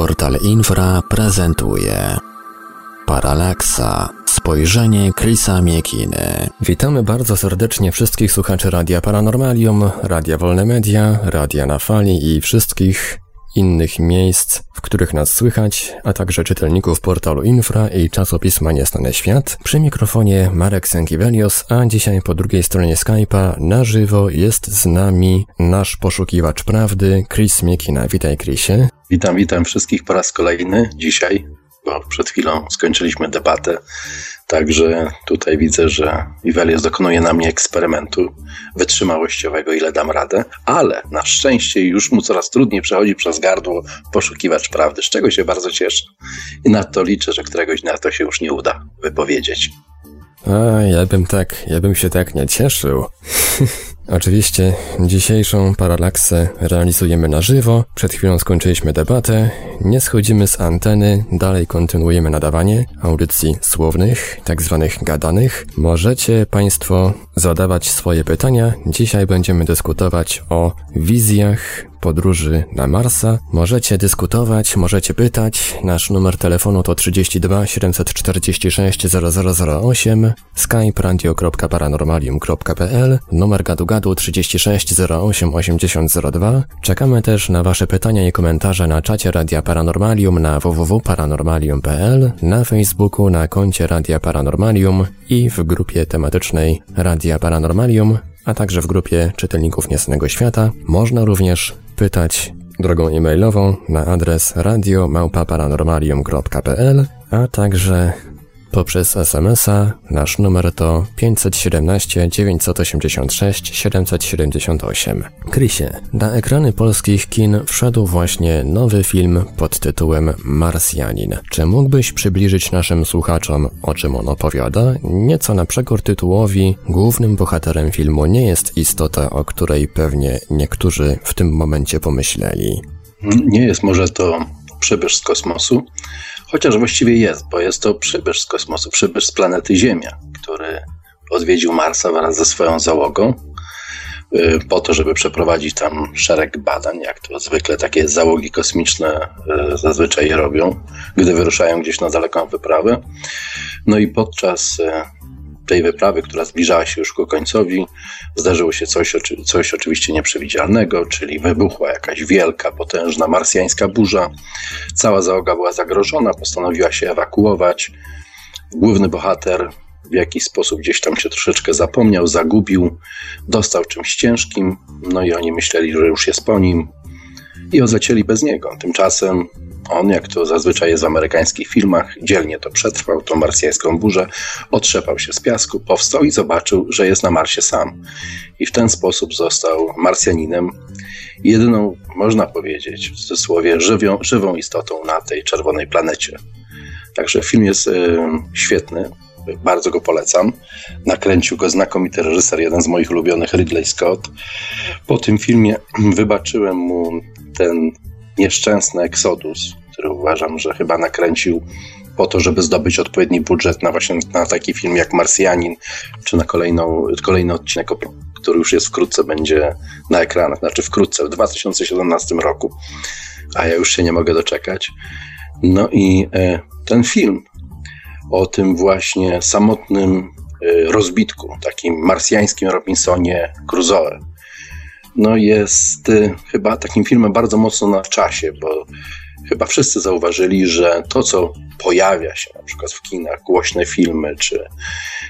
Portal Infra prezentuje Paralaksa. Spojrzenie Chrisa Miekiny. Witamy bardzo serdecznie wszystkich słuchaczy Radia Paranormalium, Radia Wolne Media, Radia na Fali i wszystkich innych miejsc, w których nas słychać, a także czytelników portalu Infra i czasopisma Niestany Świat. Przy mikrofonie Marek Sękiewelios, a dzisiaj po drugiej stronie Skype'a na żywo jest z nami nasz poszukiwacz prawdy, Chris Miekina. Witaj Chrisie. Witam, witam wszystkich po raz kolejny dzisiaj, przed chwilą skończyliśmy debatę Także tutaj widzę, że Ivelios dokonuje na mnie eksperymentu wytrzymałościowego, ile dam radę, ale na szczęście już mu coraz trudniej przechodzi przez gardło poszukiwacz prawdy, z czego się bardzo cieszę. I na to liczę, że któregoś dnia to się już nie uda wypowiedzieć. A, ja bym tak, ja bym się tak nie cieszył. Oczywiście dzisiejszą paralaksę realizujemy na żywo. Przed chwilą skończyliśmy debatę. Nie schodzimy z anteny, dalej kontynuujemy nadawanie audycji słownych, tak zwanych gadanych. Możecie Państwo zadawać swoje pytania. Dzisiaj będziemy dyskutować o wizjach podróży na Marsa. Możecie dyskutować, możecie pytać. Nasz numer telefonu to 32 746 0008, skype radio.paranormalium.pl, numer gadu gadu 36 08 8002. Czekamy też na Wasze pytania i komentarze na czacie Radia Paranormalium na www.paranormalium.pl, na Facebooku, na koncie Radia Paranormalium i w grupie tematycznej Radia Paranormalium a także w grupie czytelników Niesnego Świata. Można również pytać drogą e-mailową na adres radio.paranormalium.pl, a także poprzez SMS-a. Nasz numer to 517 986 778. Krysie, na ekrany polskich kin wszedł właśnie nowy film pod tytułem Marsjanin. Czy mógłbyś przybliżyć naszym słuchaczom, o czym on opowiada? Nieco na przekór tytułowi, głównym bohaterem filmu nie jest istota, o której pewnie niektórzy w tym momencie pomyśleli. Nie jest może to przybysz z kosmosu, Chociaż właściwie jest, bo jest to przybysz z kosmosu, przybysz z planety Ziemia, który odwiedził Marsa wraz ze swoją załogą y, po to, żeby przeprowadzić tam szereg badań, jak to zwykle takie załogi kosmiczne y, zazwyczaj robią, gdy wyruszają gdzieś na daleką wyprawę. No i podczas y, tej wyprawy, która zbliżała się już ku końcowi, zdarzyło się coś, coś oczywiście nieprzewidzialnego, czyli wybuchła jakaś wielka, potężna marsjańska burza. Cała załoga była zagrożona, postanowiła się ewakuować. Główny bohater w jakiś sposób gdzieś tam się troszeczkę zapomniał, zagubił, dostał czymś ciężkim, no i oni myśleli, że już jest po nim i odlecieli bez niego. Tymczasem on, jak to zazwyczaj jest w amerykańskich filmach, dzielnie to przetrwał, tą marsjańską burzę, otrzepał się z piasku, powstał i zobaczył, że jest na Marsie sam. I w ten sposób został Marsjaninem, jedyną, można powiedzieć, w cudzysłowie, żywią, żywą istotą na tej czerwonej planecie. Także film jest y, świetny, bardzo go polecam. Nakręcił go znakomity reżyser, jeden z moich ulubionych, Ridley Scott. Po tym filmie wybaczyłem mu ten nieszczęsny Exodus, który uważam, że chyba nakręcił po to, żeby zdobyć odpowiedni budżet na właśnie na taki film jak Marsjanin, czy na kolejną, kolejny odcinek, który już jest wkrótce będzie na ekranach, znaczy wkrótce, w 2017 roku, a ja już się nie mogę doczekać. No i e, ten film o tym właśnie samotnym e, rozbitku, takim marsjańskim Robinsonie Crusoe, no jest y, chyba takim filmem bardzo mocno na czasie, bo chyba wszyscy zauważyli, że to, co pojawia się na przykład w kinach, głośne filmy, czy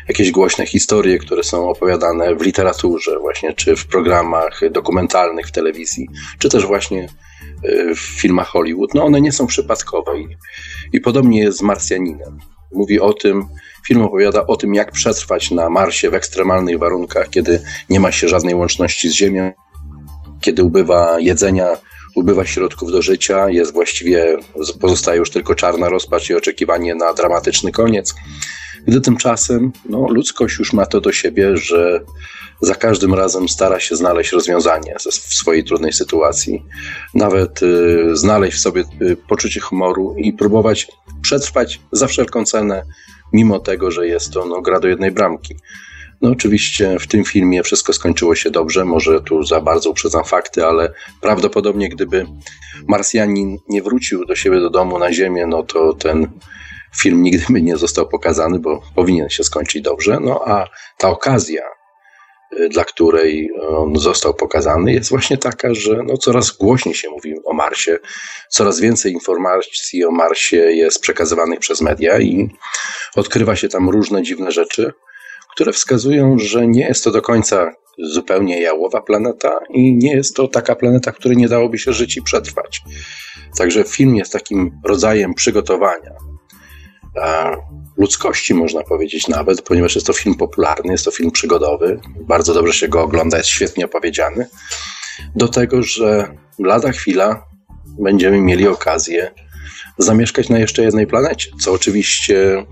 jakieś głośne historie, które są opowiadane w literaturze, właśnie, czy w programach dokumentalnych w telewizji, czy też właśnie y, w filmach Hollywood, no one nie są przypadkowe. I, i podobnie jest z Marsjaninem. Mówi o tym, film opowiada o tym, jak przetrwać na Marsie w ekstremalnych warunkach, kiedy nie ma się żadnej łączności z Ziemią, kiedy ubywa jedzenia, ubywa środków do życia, jest właściwie, pozostaje już tylko czarna rozpacz i oczekiwanie na dramatyczny koniec. Gdy tymczasem no, ludzkość już ma to do siebie, że za każdym razem stara się znaleźć rozwiązanie w swojej trudnej sytuacji, nawet y, znaleźć w sobie y, poczucie humoru i próbować przetrwać za wszelką cenę, mimo tego, że jest to no, gra do jednej bramki. No oczywiście w tym filmie wszystko skończyło się dobrze, może tu za bardzo uprzedzam fakty, ale prawdopodobnie gdyby Marsjanin nie wrócił do siebie do domu na Ziemię, no to ten film nigdy by nie został pokazany, bo powinien się skończyć dobrze. No a ta okazja, y, dla której on został pokazany, jest właśnie taka, że no coraz głośniej się mówi o Marsie, coraz więcej informacji o Marsie jest przekazywanych przez media i odkrywa się tam różne dziwne rzeczy które wskazują, że nie jest to do końca zupełnie jałowa planeta i nie jest to taka planeta, w której nie dałoby się żyć i przetrwać. Także film jest takim rodzajem przygotowania ludzkości, można powiedzieć nawet, ponieważ jest to film popularny, jest to film przygodowy, bardzo dobrze się go ogląda, jest świetnie opowiedziany, do tego, że lada chwila będziemy mieli okazję zamieszkać na jeszcze jednej planecie, co oczywiście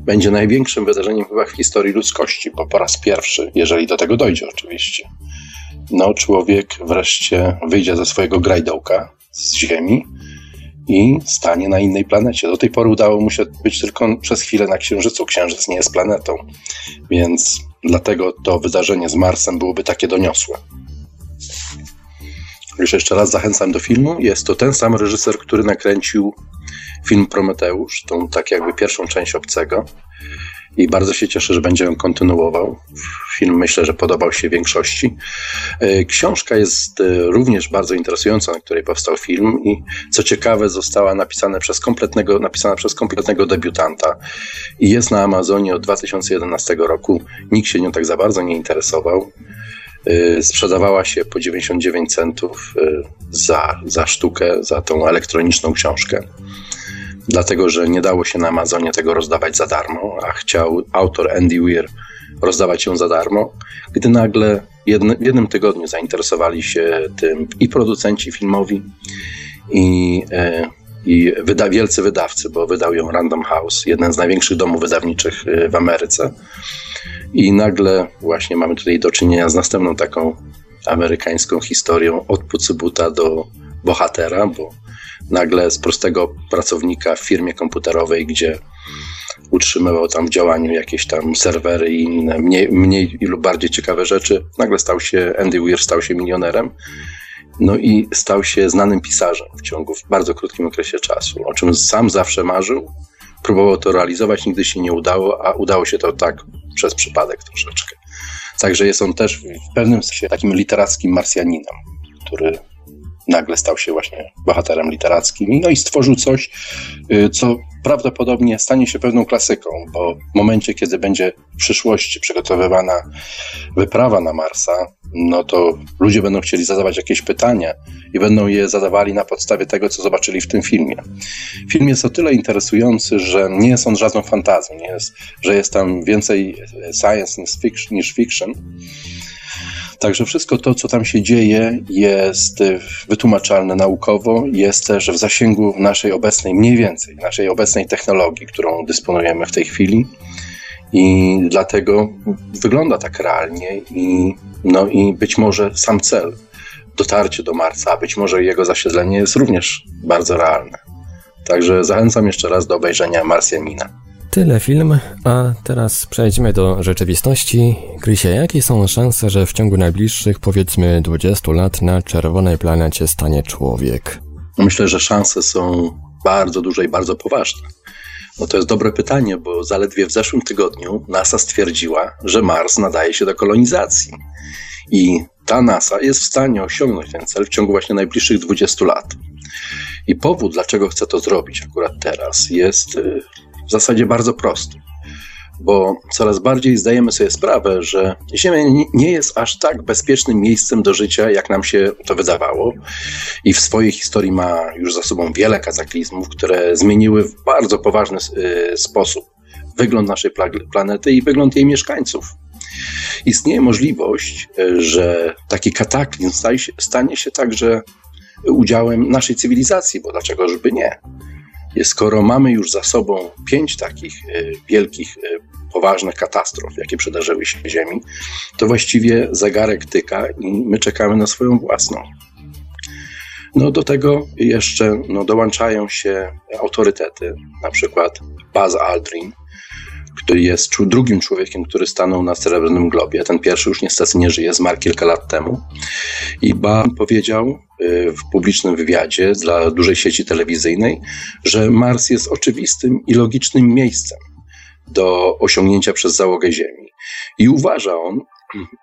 będzie największym wydarzeniem chyba w historii ludzkości, bo po raz pierwszy, jeżeli do tego dojdzie oczywiście, no człowiek wreszcie wyjdzie ze swojego grajdołka z Ziemi i stanie na innej planecie. Do tej pory udało mu się być tylko przez chwilę na Księżycu. Księżyc nie jest planetą, więc dlatego to wydarzenie z Marsem byłoby takie doniosłe. Już jeszcze raz zachęcam do filmu. Jest to ten sam reżyser, który nakręcił film Prometeusz, tą tak jakby pierwszą część Obcego. I bardzo się cieszę, że będzie ją kontynuował. Film myślę, że podobał się większości. E, książka jest e, również bardzo interesująca, na której powstał film i co ciekawe została napisana przez kompletnego, napisana przez kompletnego debiutanta i jest na Amazonie od 2011 roku. Nikt się nią tak za bardzo nie interesował. E, sprzedawała się po 99 centów za, za sztukę, za tą elektroniczną książkę dlatego że nie dało się na Amazonie tego rozdawać za darmo, a chciał autor Andy Weir rozdawać ją za darmo, gdy nagle jedny, w jednym tygodniu zainteresowali się tym i producenci filmowi, i, e, i wyda, wielcy wydawcy, bo wydał ją Random House, jeden z największych domów wydawniczych e, w Ameryce. I nagle właśnie mamy tutaj do czynienia z następną taką amerykańską historią od Pucybuta do bohatera, bo nagle z prostego pracownika w firmie komputerowej, gdzie utrzymywał tam w działaniu jakieś tam serwery i inne mniej, mniej lub bardziej ciekawe rzeczy, nagle stał się, Andy Weir stał się milionerem. No i stał się znanym pisarzem w ciągu w bardzo krótkim okresie czasu, o czym sam zawsze marzył. Próbował to realizować, nigdy się nie udało, a udało się to tak przez przypadek troszeczkę. Także jest on też w pewnym sensie takim literackim Marsjaninem, który nagle stał się właśnie bohaterem literackim. No i stworzył coś, y, co prawdopodobnie stanie się pewną klasyką, bo w momencie, kiedy będzie w przyszłości przygotowywana wyprawa na Marsa, no to ludzie będą chcieli zadawać jakieś pytania i będą je zadawali na podstawie tego, co zobaczyli w tym filmie. Film jest o tyle interesujący, że nie jest on żadną fantazją, nie jest, że jest tam więcej science niż fiction, niż fiction Także wszystko to, co tam się dzieje, jest y, wytłumaczalne naukowo, jest też w zasięgu naszej obecnej, mniej więcej, naszej obecnej technologii, którą dysponujemy w tej chwili. I dlatego wygląda tak realnie i, no i być może sam cel, dotarcie do Marsa, a być może jego zasiedlenie jest również bardzo realne. Także zachęcam jeszcze raz do obejrzenia Marsjanina. Tyle film, a teraz przejdźmy do rzeczywistości. Krysie, jakie są szanse, że w ciągu najbliższych powiedzmy 20 lat na czerwonej planecie stanie człowiek? Myślę, że szanse są bardzo duże i bardzo poważne. No to jest dobre pytanie, bo zaledwie w zeszłym tygodniu NASA stwierdziła, że Mars nadaje się do kolonizacji. I ta NASA jest w stanie osiągnąć ten cel w ciągu właśnie najbliższych 20 lat. I powód, dlaczego chce to zrobić akurat teraz, jest y, w zasadzie bardzo prosty, bo coraz bardziej zdajemy sobie sprawę, że Ziemia nie jest aż tak bezpiecznym miejscem do życia, jak nam się to wydawało, i w swojej historii ma już za sobą wiele kataklizmów, które zmieniły w bardzo poważny y, sposób wygląd naszej planety i wygląd jej mieszkańców. Istnieje możliwość, y, że taki kataklizm stanie się także udziałem naszej cywilizacji, bo dlaczegożby nie? Skoro mamy już za sobą pięć takich e, wielkich, e, poważnych katastrof, jakie przydarzyły się Ziemi, to właściwie zegarek tyka i my czekamy na swoją własną. No do tego jeszcze no, dołączają się autorytety, na przykład Buzz Aldrin, który jest drugim człowiekiem, który stanął na srebrnym globie. Ten pierwszy już niestety nie żyje, zmarł kilka lat temu. I Ba powiedział y, w publicznym wywiadzie dla dużej sieci telewizyjnej, że Mars jest oczywistym i logicznym miejscem do osiągnięcia przez załogę Ziemi. I uważa on,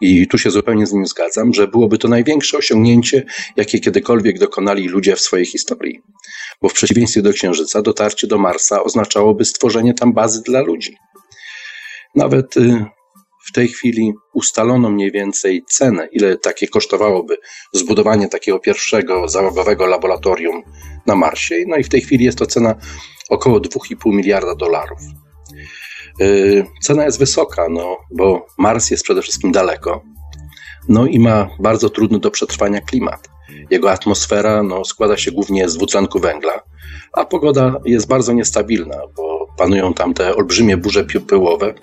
i tu się zupełnie z nim zgadzam, że byłoby to największe osiągnięcie, jakie kiedykolwiek dokonali ludzie w swojej historii. Bo w przeciwieństwie do Księżyca, dotarcie do Marsa oznaczałoby stworzenie tam bazy dla ludzi. Nawet y, w tej chwili ustalono mniej więcej cenę, ile takie kosztowałoby zbudowanie takiego pierwszego załogowego laboratorium na Marsie. No i w tej chwili jest to cena około 2,5 miliarda dolarów. Y, cena jest wysoka, no, bo Mars jest przede wszystkim daleko, no i ma bardzo trudny do przetrwania klimat. Jego atmosfera no, składa się głównie z dwutlenku węgla, a pogoda jest bardzo niestabilna, bo panują tam te olbrzymie burze pyłowe,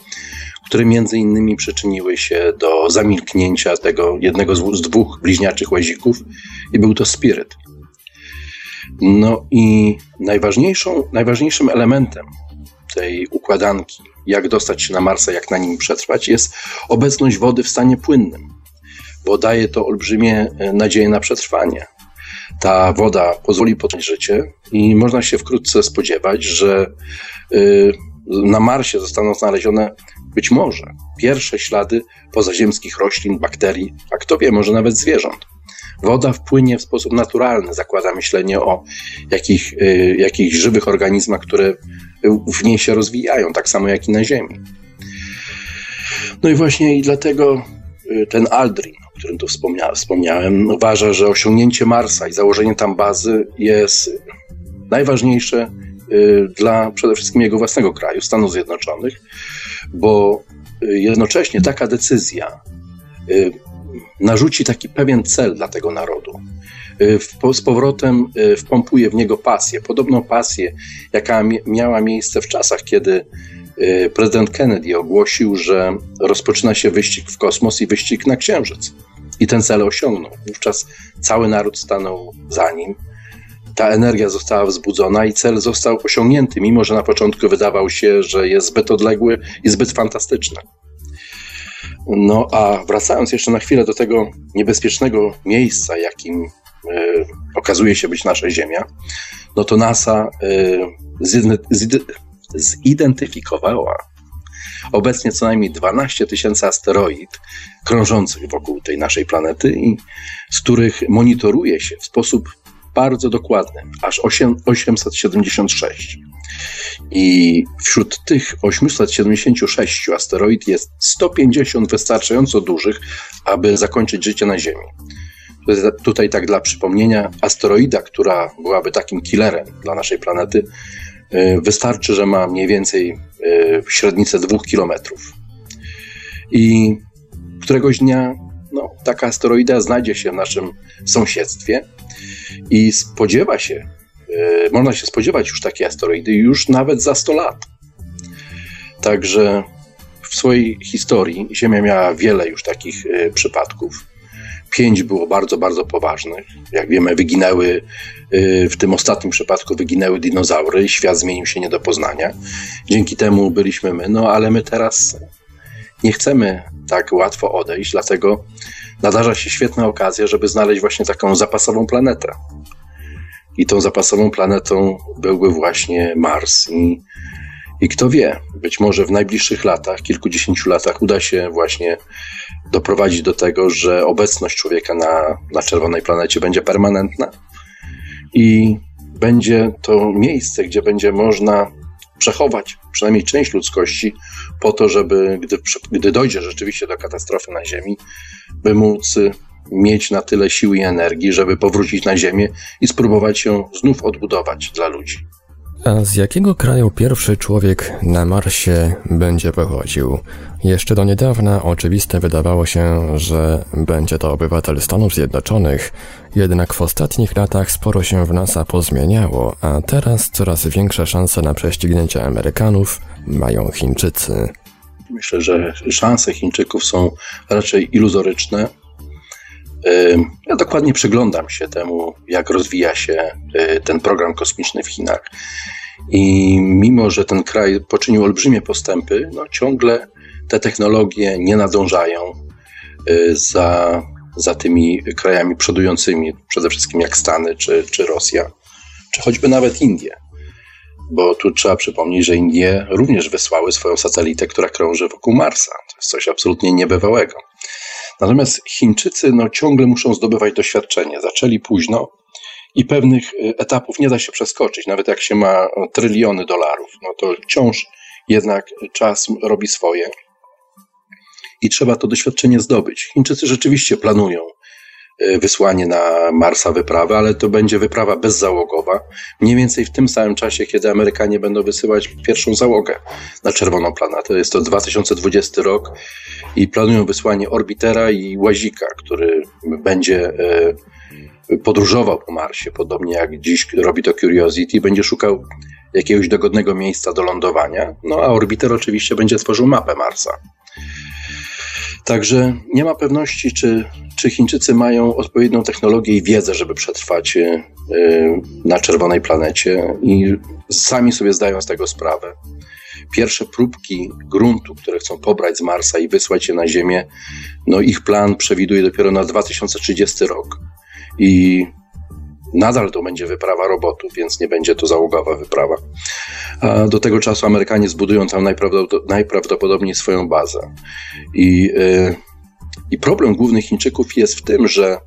które między innymi przyczyniły się do zamilknięcia tego jednego z dwóch bliźniaczych łazików i był to spiryt. No i najważniejszą, najważniejszym elementem tej układanki, jak dostać się na Marsa, jak na nim przetrwać, jest obecność wody w stanie płynnym, bo daje to olbrzymie e, nadzieje na przetrwanie. Ta woda pozwoli począć życie i można się wkrótce spodziewać, że y, na Marsie zostaną znalezione być może pierwsze ślady pozaziemskich roślin, bakterii, a kto wie, może nawet zwierząt. Woda wpłynie w sposób naturalny, zakłada myślenie o jakich, y, jakichś żywych organizmach, które w niej się rozwijają, tak samo jak i na Ziemi. No i właśnie i dlatego y, ten Aldrin, którym tu wspomnia, wspomniałem, uważa, że osiągnięcie Marsa i założenie tam bazy jest najważniejsze y, dla przede wszystkim jego własnego kraju, Stanów Zjednoczonych, bo jednocześnie taka decyzja narzuci taki pewien cel dla tego narodu. Y, z powrotem y, wpompuje w niego pasję, podobną pasję, jaka miała miejsce w czasach, kiedy y, prezydent Kennedy ogłosił, że rozpoczyna się wyścig w kosmos i wyścig na Księżyc. I ten cel osiągnął. Wówczas cały naród stanął za nim. Ta energia została wzbudzona i cel został osiągnięty, mimo że na początku wydawał się, że jest zbyt odległy i zbyt fantastyczny. No a wracając jeszcze na chwilę do tego niebezpiecznego miejsca, jakim y, okazuje się być nasza Ziemia, no to NASA y, zidentyfikowała obecnie co najmniej 12 tysięcy asteroid krążących wokół tej naszej planety i z których monitoruje się w sposób bardzo dokładny, aż 8, 876. I wśród tych 876 asteroid jest 150 wystarczająco dużych, aby zakończyć życie na Ziemi. Tutaj tak dla przypomnienia, asteroida, która byłaby takim killerem dla naszej planety, y, wystarczy, że ma mniej więcej y, średnicę 2 kilometrów. I któregoś dnia no, taka asteroida znajdzie się w naszym sąsiedztwie i spodziewa się, E, można się spodziewać już takiej asteroidy już nawet za 100 lat. Także w swojej historii Ziemia miała wiele już takich e, przypadków. Pięć było bardzo, bardzo poważnych. Jak wiemy, wyginęły, e, w tym ostatnim przypadku wyginęły dinozaury, świat zmienił się nie do poznania. Dzięki temu byliśmy my, no ale my teraz nie chcemy tak łatwo odejść, dlatego nadarza się świetna okazja, żeby znaleźć właśnie taką zapasową planetę i tą zapasową planetą byłby właśnie Mars. I, I kto wie, być może w najbliższych latach, kilkudziesięciu latach uda się właśnie doprowadzić do tego, że obecność człowieka na, na czerwonej planecie będzie permanentna i będzie to miejsce, gdzie będzie można przechować przynajmniej część ludzkości po to, żeby gdy, gdy dojdzie rzeczywiście do katastrofy na Ziemi, by móc mieć na tyle siły i energii, żeby powrócić na Ziemię i spróbować ją znów odbudować dla ludzi. A z jakiego kraju pierwszy człowiek na Marsie będzie pochodził? Jeszcze do niedawna oczywiste wydawało się, że będzie to obywatel Stanów Zjednoczonych, jednak w ostatnich latach sporo się w NASA pozmieniało, a teraz coraz większe szanse na prześcignięcie Amerykanów mają Chińczycy. Myślę, że szanse Chińczyków są raczej iluzoryczne. Ja dokładnie przyglądam się temu, jak rozwija się y, ten program kosmiczny w Chinach. I mimo, że ten kraj poczynił olbrzymie postępy, no ciągle te technologie nie nadążają y, za, za tymi krajami przodującymi, przede wszystkim jak Stany czy, czy Rosja, czy choćby nawet Indie. Bo tu trzeba przypomnieć, że Indie również wysłały swoją satelitę, która krąży wokół Marsa. To jest coś absolutnie niebywałego. Natomiast Chińczycy no, ciągle muszą zdobywać doświadczenie. Zaczęli późno i pewnych y, etapów nie da się przeskoczyć. Nawet jak się ma tryliony dolarów, no to wciąż jednak czas robi swoje i trzeba to doświadczenie zdobyć. Chińczycy rzeczywiście planują wysłanie na Marsa wyprawy, ale to będzie wyprawa bezzałogowa, mniej więcej w tym samym czasie, kiedy Amerykanie będą wysyłać pierwszą załogę na czerwoną planetę. Jest to 2020 rok i planują wysłanie orbitera i łazika, który będzie y, podróżował po Marsie, podobnie jak dziś robi to Curiosity, będzie szukał jakiegoś dogodnego miejsca do lądowania, no a orbiter oczywiście będzie tworzył mapę Marsa. Także nie ma pewności, czy, czy Chińczycy mają odpowiednią technologię i wiedzę, żeby przetrwać e, na czerwonej planecie i sami sobie zdają z tego sprawę. Pierwsze próbki gruntu, które chcą pobrać z Marsa i wysłać je na Ziemię, no ich plan przewiduje dopiero na 2030 rok. I Nadal to będzie wyprawa robotów, więc nie będzie to załogowa wyprawa. Do tego czasu Amerykanie zbudują tam najprawdopodobniej swoją bazę. I, y, I problem głównych Chińczyków jest w tym, że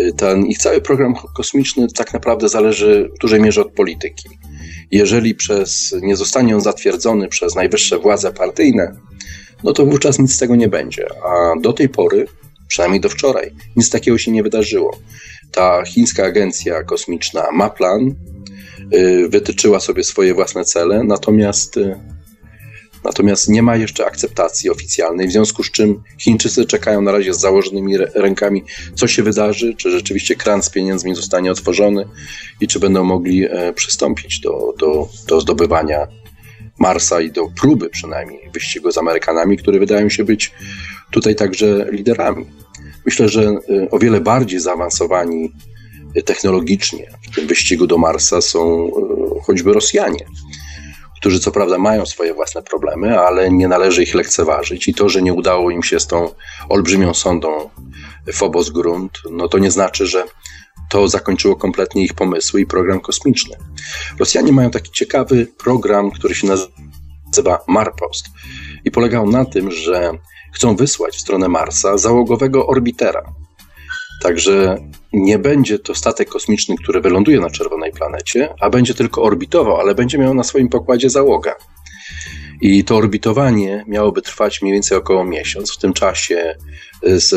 y, ten ich cały program kosmiczny tak naprawdę zależy w dużej mierze od polityki. Jeżeli przez, nie zostanie on zatwierdzony przez najwyższe władze partyjne, no to wówczas nic z tego nie będzie. A do tej pory, przynajmniej do wczoraj, nic takiego się nie wydarzyło ta chińska agencja kosmiczna ma plan, y, wytyczyła sobie swoje własne cele, natomiast, y, natomiast nie ma jeszcze akceptacji oficjalnej, w związku z czym Chińczycy czekają na razie z założonymi rękami, co się wydarzy, czy rzeczywiście kran z pieniędzmi zostanie otworzony i czy będą mogli e, przystąpić do, do, do zdobywania Marsa i do próby przynajmniej wyścigu z Amerykanami, które wydają się być tutaj także liderami. Myślę, że y, o wiele bardziej zaawansowani technologicznie w tym wyścigu do Marsa są y, choćby Rosjanie, którzy co prawda mają swoje własne problemy, ale nie należy ich lekceważyć. I to, że nie udało im się z tą olbrzymią sondą Phobos Grunt, no to nie znaczy, że to zakończyło kompletnie ich pomysły i program kosmiczny. Rosjanie mają taki ciekawy program, który się nazywa Marpost i polegał na tym, że chcą wysłać w stronę Marsa załogowego orbitera. Także nie będzie to statek kosmiczny, który wyląduje na czerwonej planecie, a będzie tylko orbitował, ale będzie miał na swoim pokładzie załogę. I to orbitowanie miałoby trwać mniej więcej około miesiąc. W tym czasie z,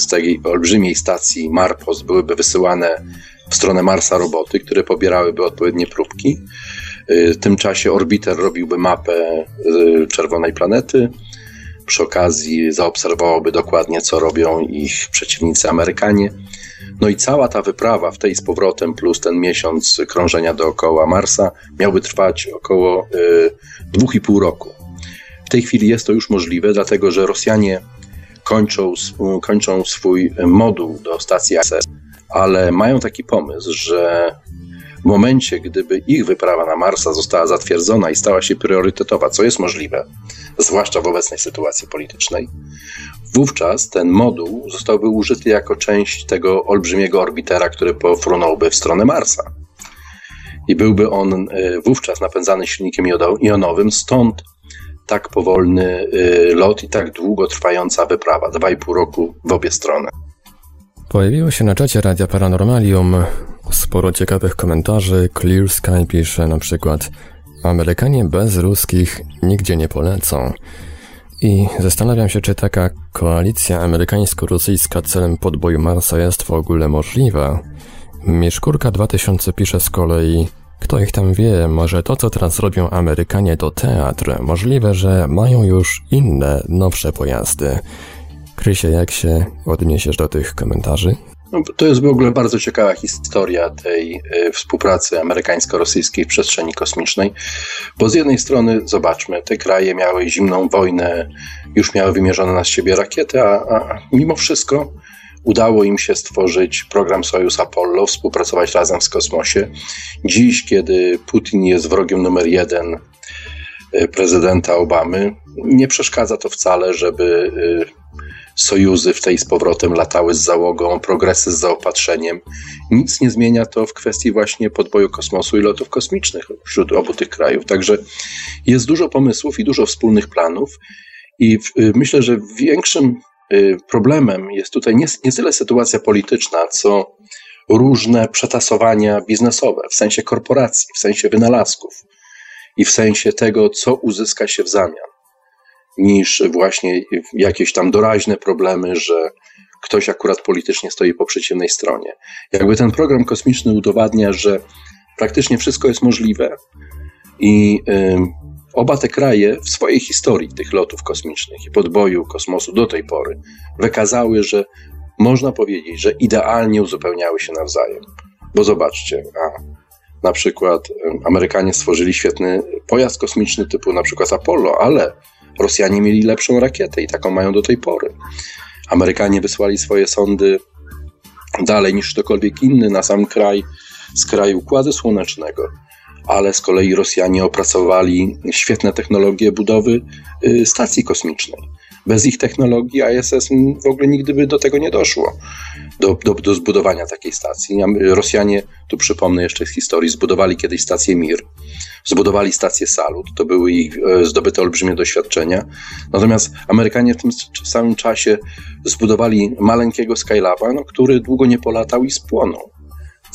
z tej olbrzymiej stacji Marpos byłyby wysyłane w stronę Marsa roboty, które pobierałyby odpowiednie próbki. W tym czasie orbiter robiłby mapę y, czerwonej planety, przy okazji zaobserwowałoby dokładnie, co robią ich przeciwnicy Amerykanie. No i cała ta wyprawa w tej z powrotem, plus ten miesiąc krążenia dookoła Marsa, miałby trwać około y, dwóch i pół roku. W tej chwili jest to już możliwe, dlatego że Rosjanie kończą, kończą swój moduł do stacji ISS, ale mają taki pomysł, że w momencie, gdyby ich wyprawa na Marsa została zatwierdzona i stała się priorytetowa, co jest możliwe, zwłaszcza w obecnej sytuacji politycznej, wówczas ten moduł zostałby użyty jako część tego olbrzymiego orbitera, który pofrunąłby w stronę Marsa. I byłby on e, wówczas napędzany silnikiem jonowym, stąd tak powolny e, lot i tak długo trwająca wyprawa, 2,5 roku w obie strony. Pojawiło się na czacie Radia Paranormalium sporo ciekawych komentarzy. Clear Sky pisze na przykład Amerykanie bez ruskich nigdzie nie polecą. I zastanawiam się, czy taka koalicja amerykańsko-rosyjska celem podboju Marsa jest w ogóle możliwa. Mieszkurka 2000 pisze z kolei kto ich tam wie, może to, co teraz robią Amerykanie, to teatr. Możliwe, że mają już inne, nowsze pojazdy. Krysie, jak się odniesiesz do tych komentarzy? No, to jest w ogóle bardzo ciekawa historia tej y, współpracy amerykańsko-rosyjskiej w przestrzeni kosmicznej, bo z jednej strony, zobaczmy, te kraje miały zimną wojnę, już miały wymierzone na siebie rakiety, a, a mimo wszystko udało im się stworzyć program Sojus Apollo, współpracować razem w kosmosie. Dziś, kiedy Putin jest wrogiem numer jeden e, prezydenta Obamy, nie przeszkadza to wcale, żeby sojuzy w tej z powrotem latały z załogą, progresy z zaopatrzeniem. Nic nie zmienia to w kwestii właśnie podboju kosmosu i lotów kosmicznych wśród obu tych krajów. Także jest dużo pomysłów i dużo wspólnych planów. I y, myślę, że większym y, problemem jest tutaj nie, nie tyle sytuacja polityczna, co różne przetasowania biznesowe w sensie korporacji, w sensie wynalazków i w sensie tego, co uzyska się w zamian niż właśnie jakieś tam doraźne problemy, że ktoś akurat politycznie stoi po przeciwnej stronie. Jakby ten program kosmiczny udowadnia, że praktycznie wszystko jest możliwe i y, oba te kraje w swojej historii tych lotów kosmicznych i podboju kosmosu do tej pory wykazały, że można powiedzieć, że idealnie uzupełniały się nawzajem. Bo zobaczcie, a na przykład Amerykanie stworzyli świetny pojazd kosmiczny typu na przykład Apollo, ale Rosjanie mieli lepszą rakietę i taką mają do tej pory. Amerykanie wysłali swoje sondy dalej niż ktokolwiek inny na sam kraj, z kraju Układu Słonecznego, ale z kolei Rosjanie opracowali świetne technologie budowy y, stacji kosmicznej. Bez ich technologii ISS w ogóle nigdy by do tego nie doszło, do, do, do zbudowania takiej stacji. Rosjanie, tu przypomnę jeszcze z historii, zbudowali kiedyś stację Mir, zbudowali stację Salut, to były ich e, zdobyte olbrzymie doświadczenia. Natomiast Amerykanie w tym samym czasie zbudowali maleńkiego Skylaba, no, który długo nie polatał i spłonął.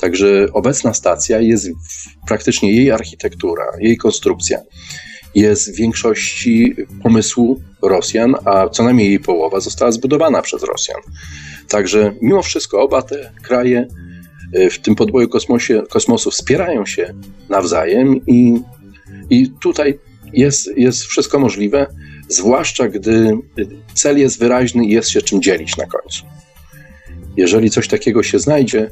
Także obecna stacja jest praktycznie jej architektura, jej konstrukcja jest w większości pomysłu Rosjan, a co najmniej jej połowa została zbudowana przez Rosjan. Także mimo wszystko oba te kraje e, w tym podboju kosmosie, kosmosu wspierają się nawzajem i, i tutaj jest, jest wszystko możliwe, zwłaszcza gdy cel jest wyraźny i jest się czym dzielić na końcu. Jeżeli coś takiego się znajdzie,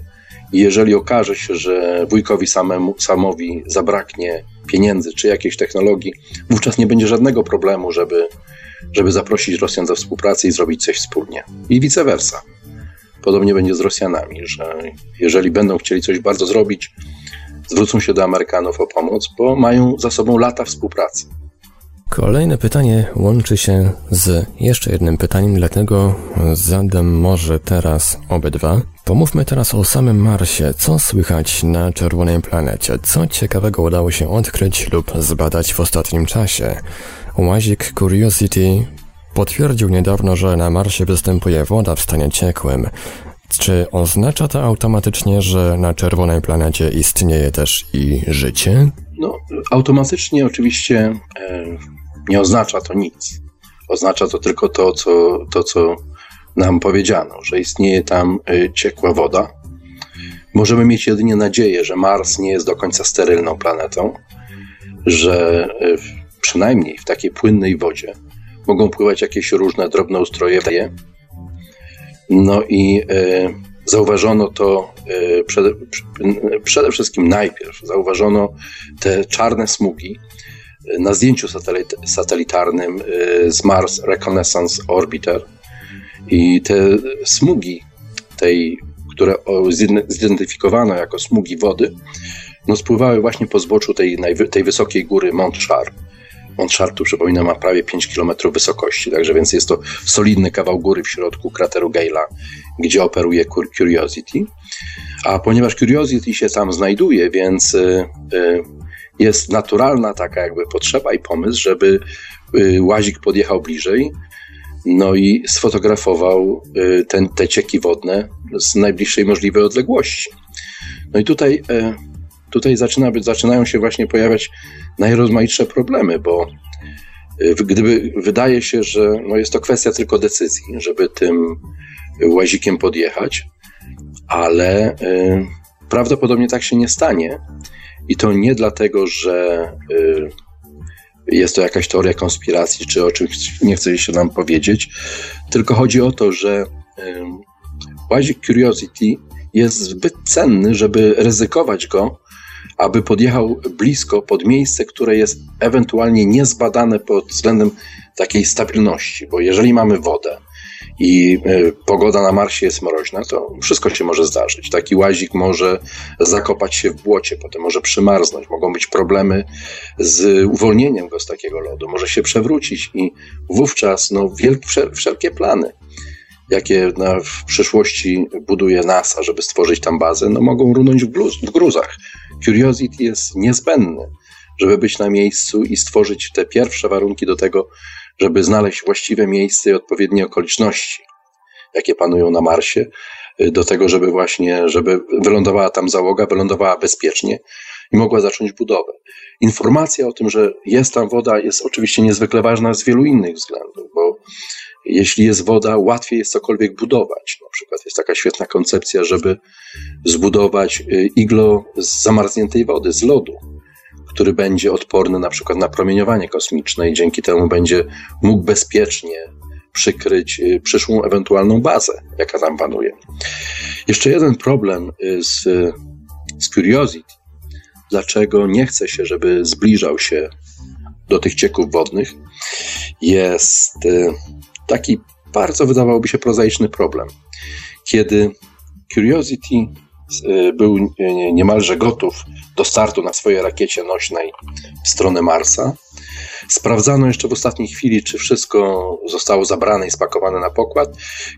jeżeli okaże się, że wujkowi samemu, samowi zabraknie pieniędzy czy jakiejś technologii, wówczas nie będzie żadnego problemu, żeby, żeby zaprosić Rosjan do współpracy i zrobić coś wspólnie. I vice versa. Podobnie będzie z Rosjanami, że jeżeli będą chcieli coś bardzo zrobić, zwrócą się do Amerykanów o pomoc, bo mają za sobą lata współpracy. Kolejne pytanie łączy się z jeszcze jednym pytaniem, dlatego zadam może teraz obydwa. Pomówmy teraz o samym Marsie. Co słychać na czerwonej planecie? Co ciekawego udało się odkryć lub zbadać w ostatnim czasie? Łazik Curiosity potwierdził niedawno, że na Marsie występuje woda w stanie ciekłym. Czy oznacza to automatycznie, że na czerwonej planecie istnieje też i życie? No, automatycznie oczywiście e, nie oznacza to nic. Oznacza to tylko to, co, to, co nam powiedziano, że istnieje tam y, ciekła woda. Możemy mieć jedynie nadzieję, że Mars nie jest do końca sterylną planetą, że y, przynajmniej w takiej płynnej wodzie mogą pływać jakieś różne drobne ustroje. No i y, zauważono to przede, przede wszystkim najpierw, zauważono te czarne smugi na zdjęciu satelit, satelitarnym z Mars Reconnaissance Orbiter, i te smugi tej, które zidentyfikowano jako smugi wody, no spływały właśnie po zboczu tej, tej wysokiej góry Mont Char. Mont Char, tu przypominam, ma prawie 5 km wysokości, także więc jest to solidny kawał góry w środku krateru Gale'a, gdzie operuje Curiosity. A ponieważ Curiosity się tam znajduje, więc y, y, jest naturalna taka jakby potrzeba i pomysł, żeby y, łazik podjechał bliżej, no i sfotografował y, ten, te cieki wodne z najbliższej możliwej odległości. No i tutaj, e, tutaj zaczyna zaczynają się właśnie pojawiać najrozmaitsze problemy, bo y, gdyby wydaje się, że no jest to kwestia tylko decyzji, żeby tym łazikiem podjechać, ale prawdopodobnie tak się nie stanie. I to nie dlatego, że jest to jakaś teoria konspiracji, czy o czymś nie chce się nam powiedzieć, tylko chodzi o to, że łazik Curiosity jest zbyt cenny, żeby ryzykować go, aby podjechał blisko pod miejsce, które jest ewentualnie niezbadane pod względem takiej stabilności, bo jeżeli mamy wodę, i y, pogoda na Marsie jest mroźna, to wszystko się może zdarzyć. Taki łazik może zakopać się w błocie, potem może przymarznąć, mogą być problemy z uwolnieniem go z takiego lodu, może się przewrócić i wówczas no, wielkie, wszelkie plany jakie na, w przyszłości buduje NASA, żeby stworzyć tam bazę, no mogą runąć w, bluz, w gruzach. Curiosity jest niezbędny, żeby być na miejscu i stworzyć te pierwsze warunki do tego, żeby znaleźć właściwe miejsce i odpowiednie okoliczności, jakie panują na Marsie, y, do tego, żeby właśnie, żeby wylądowała tam załoga, wylądowała bezpiecznie i mogła zacząć budowę. Informacja o tym, że jest tam woda, jest oczywiście niezwykle ważna z wielu innych względów, bo jeśli jest woda, łatwiej jest cokolwiek budować. Na przykład jest taka świetna koncepcja, żeby zbudować y, iglo z zamarzniętej wody, z lodu, który będzie odporny na przykład na promieniowanie kosmiczne i dzięki temu będzie mógł bezpiecznie przykryć y, przyszłą ewentualną bazę, jaka tam panuje. Jeszcze jeden problem y, z, z Curiosity. Dlaczego nie chce się, żeby zbliżał się do tych cieków wodnych, jest taki bardzo wydawałoby się prozaiczny problem. Kiedy Curiosity y, był niemalże gotów do startu na swojej rakiecie nośnej w stronę Marsa, sprawdzano jeszcze w ostatniej chwili, czy wszystko zostało zabrane i spakowane na pokład,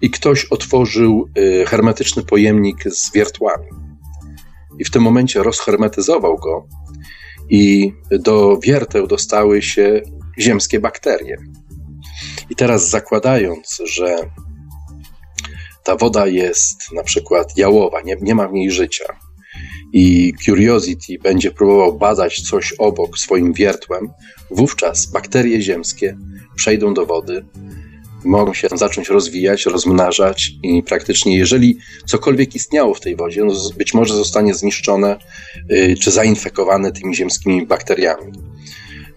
i ktoś otworzył y, hermetyczny pojemnik z wiertłami. I w tym momencie rozhermetyzował go, i do wierteł dostały się ziemskie bakterie. I teraz zakładając, że ta woda jest na przykład jałowa, nie, nie ma w niej życia, i Curiosity będzie próbował badać coś obok swoim wiertłem, wówczas bakterie ziemskie przejdą do wody, mogą się zacząć rozwijać, rozmnażać i praktycznie jeżeli cokolwiek istniało w tej wodzie, no być może zostanie zniszczone y, czy zainfekowane tymi ziemskimi bakteriami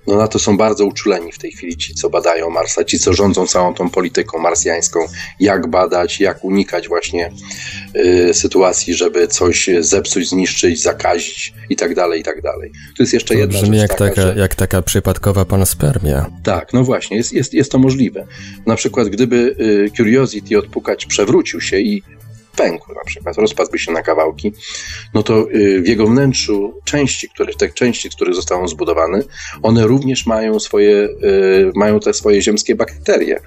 no na to są bardzo uczuleni w tej chwili ci, co badają Marsa, ci, co rządzą całą tą polityką marsjańską, jak badać, jak unikać właśnie y, sytuacji, żeby coś zepsuć, zniszczyć, zakazić i tak dalej, i tak dalej. Tu jest jeszcze to jedna brzmi rzecz jak, taka, taka że... jak taka przypadkowa panospermia. Tak, no właśnie, jest, jest, jest to możliwe. Na przykład, gdyby y, Curiosity odpukać przewrócił się i pękł na przykład, rozpadłby się na kawałki, no to y, w jego wnętrzu części, które, te części, z których zostały zbudowane, one również mają swoje, y, mają te swoje ziemskie bakterie.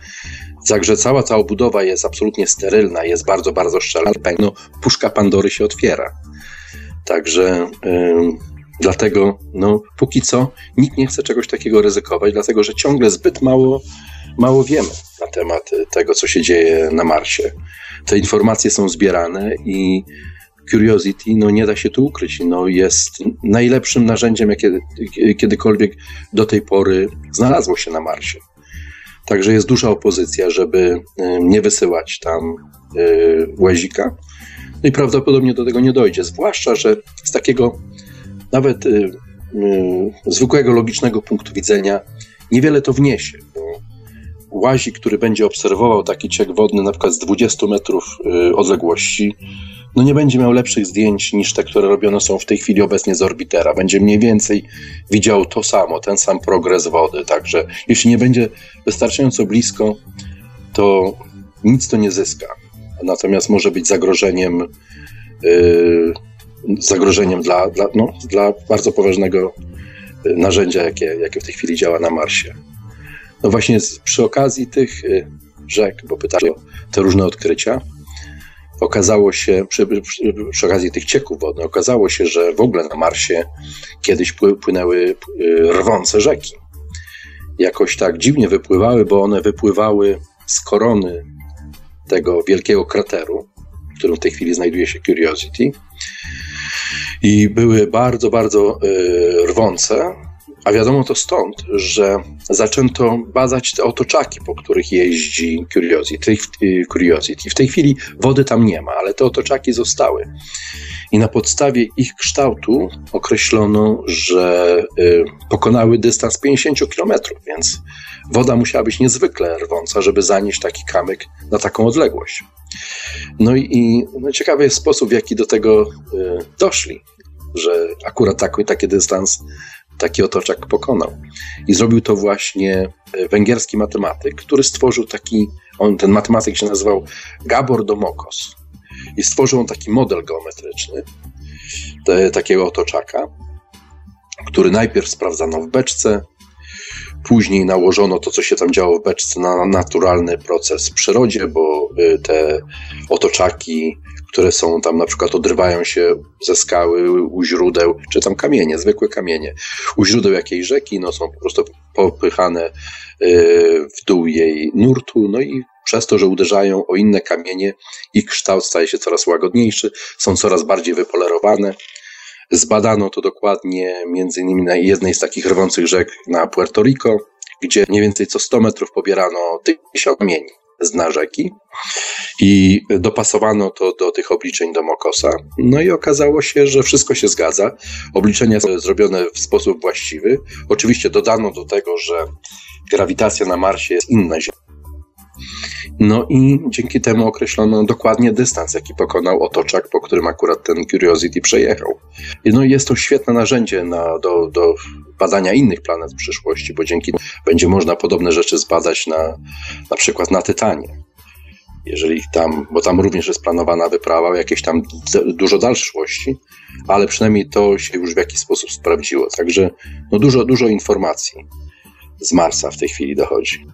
Także cała ta obudowa jest absolutnie sterylna, jest bardzo, bardzo szczelna. No, puszka Pandory się otwiera. Także yy, dlatego, no, póki co, nikt nie chce czegoś takiego ryzykować, dlatego że ciągle zbyt mało, mało wiemy na temat tego, co się dzieje na Marsie te informacje są zbierane i Curiosity, no nie da się tu ukryć, no jest najlepszym narzędziem, jakie kiedykolwiek do tej pory znalazło się na Marsie. Także jest duża opozycja, żeby nie wysyłać tam y, łazika. No i prawdopodobnie do tego nie dojdzie, zwłaszcza, że z takiego nawet y, y, zwykłego, logicznego punktu widzenia niewiele to wniesie, łazik, który będzie obserwował taki ciek wodny na przykład z 20 metrów y, odległości, no nie będzie miał lepszych zdjęć niż te, które robione są w tej chwili obecnie z orbitera. Będzie mniej więcej widział to samo, ten sam progres wody. Także jeśli nie będzie wystarczająco blisko, to nic to nie zyska. Natomiast może być zagrożeniem, yy, zagrożeniem dla, dla, no, dla bardzo poważnego narzędzia, jakie, jakie w tej chwili działa na Marsie. No właśnie przy okazji tych y, rzek, bo pytali o te różne odkrycia, okazało się, przy, przy, przy, okazji tych cieków wodnych, okazało się, że w ogóle na Marsie kiedyś płynęły y, rwące rzeki. Jakoś tak dziwnie wypływały, bo one wypływały z korony tego wielkiego krateru, w którym w tej chwili znajduje się Curiosity. I były bardzo, bardzo y, rwące, a wiadomo to stąd, że zaczęto badać te otoczaki, po których jeździ Curiosity. Curiosity. W tej chwili wody tam nie ma, ale te otoczaki zostały. I na podstawie ich kształtu określono, że y, pokonały dystans 50 km, więc woda musiała być niezwykle rwąca, żeby zanieść taki kamyk na taką odległość. No i no ciekawy jest sposób, w jaki do tego y, doszli, że akurat taki, taki dystans taki otoczak pokonał. I zrobił to właśnie węgierski matematyk, który stworzył taki, on, ten matematyk się nazywał Gabor Domokos. I stworzył on taki model geometryczny te, takiego otoczaka, który najpierw sprawdzano w beczce, Później nałożono to, co się tam działo w beczce, na naturalny proces w przyrodzie, bo y, te otoczaki, które są tam na przykład odrywają się ze skały u źródeł, czy tam kamienie, zwykłe kamienie, u źródeł jakiejś rzeki, no są po prostu popychane y, w dół jej nurtu, no i przez to, że uderzają o inne kamienie, ich kształt staje się coraz łagodniejszy, są coraz bardziej wypolerowane. Zbadano to dokładnie między innymi na jednej z takich rwących rzek na Puerto Rico, gdzie mniej więcej co 100 metrów pobierano tysiąc kamieni z dna rzeki i dopasowano to do tych obliczeń do Mokosa. No i okazało się, że wszystko się zgadza. Obliczenia są zrobione w sposób właściwy. Oczywiście dodano do tego, że grawitacja na Marsie jest inna no i dzięki temu określono dokładnie dystans, jaki pokonał otoczak, po którym akurat ten Curiosity przejechał. No i jest to świetne narzędzie na, do, do badania innych planet w przyszłości, bo dzięki będzie można podobne rzeczy zbadać na, na przykład na Tytanie. Jeżeli tam, bo tam również jest planowana wyprawa jakieś tam dużo dalszłości, ale przynajmniej to się już w jakiś sposób sprawdziło. Także no dużo, dużo informacji z Marsa w tej chwili dochodzi.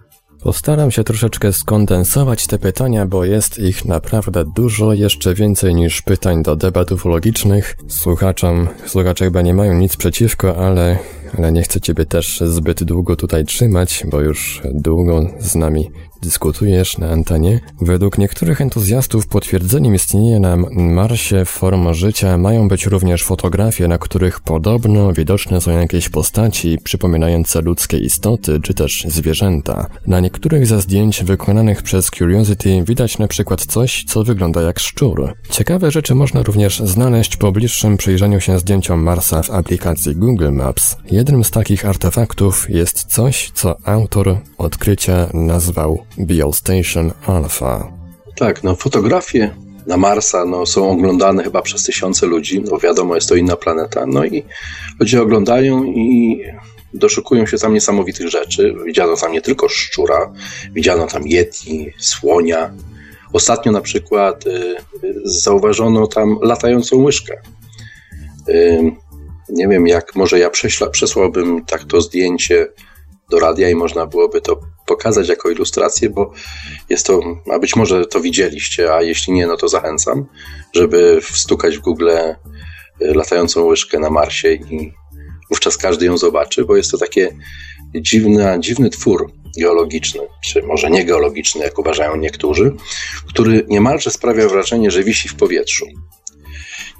Postaram się troszeczkę skondensować te pytania, bo jest ich naprawdę dużo, jeszcze więcej niż pytań do debat ufologicznych. Słuchaczom, słuchacze chyba nie mają nic przeciwko, ale, ale nie chcę Ciebie też zbyt długo tutaj trzymać, bo już długo z nami dyskutujesz na antenie. Według niektórych entuzjastów potwierdzeniem istnienia na Marsie form życia mają być również fotografie, na których podobno widoczne są jakieś postaci przypominające ludzkie istoty czy też zwierzęta. Na niektórych ze zdjęć wykonanych przez Curiosity widać na przykład coś, co wygląda jak szczur. Ciekawe rzeczy można również znaleźć po bliższym przyjrzeniu się zdjęciom Marsa w aplikacji Google Maps. Jednym z takich artefaktów jest coś, co autor odkrycia nazwał Biostation Alpha. Tak, no fotografie na Marsa no, są oglądane chyba przez tysiące ludzi, no wiadomo, jest to inna planeta, no i ludzie oglądają i doszukują się tam niesamowitych rzeczy. Widziano tam nie tylko szczura, widziano tam yeti, słonia. Ostatnio na przykład y, zauważono tam latającą łyżkę. Y, nie wiem, jak może ja prześla, przesłałbym tak to zdjęcie do radia i można byłoby to pokazać jako ilustrację, bo jest to, a być może to widzieliście, a jeśli nie, no to zachęcam, żeby wstukać w Google y, latającą łyżkę na Marsie i wówczas każdy ją zobaczy, bo jest to takie dziwny, dziwny twór geologiczny, czy może nie geologiczny, jak uważają niektórzy, który niemalże sprawia wrażenie, że wisi w powietrzu.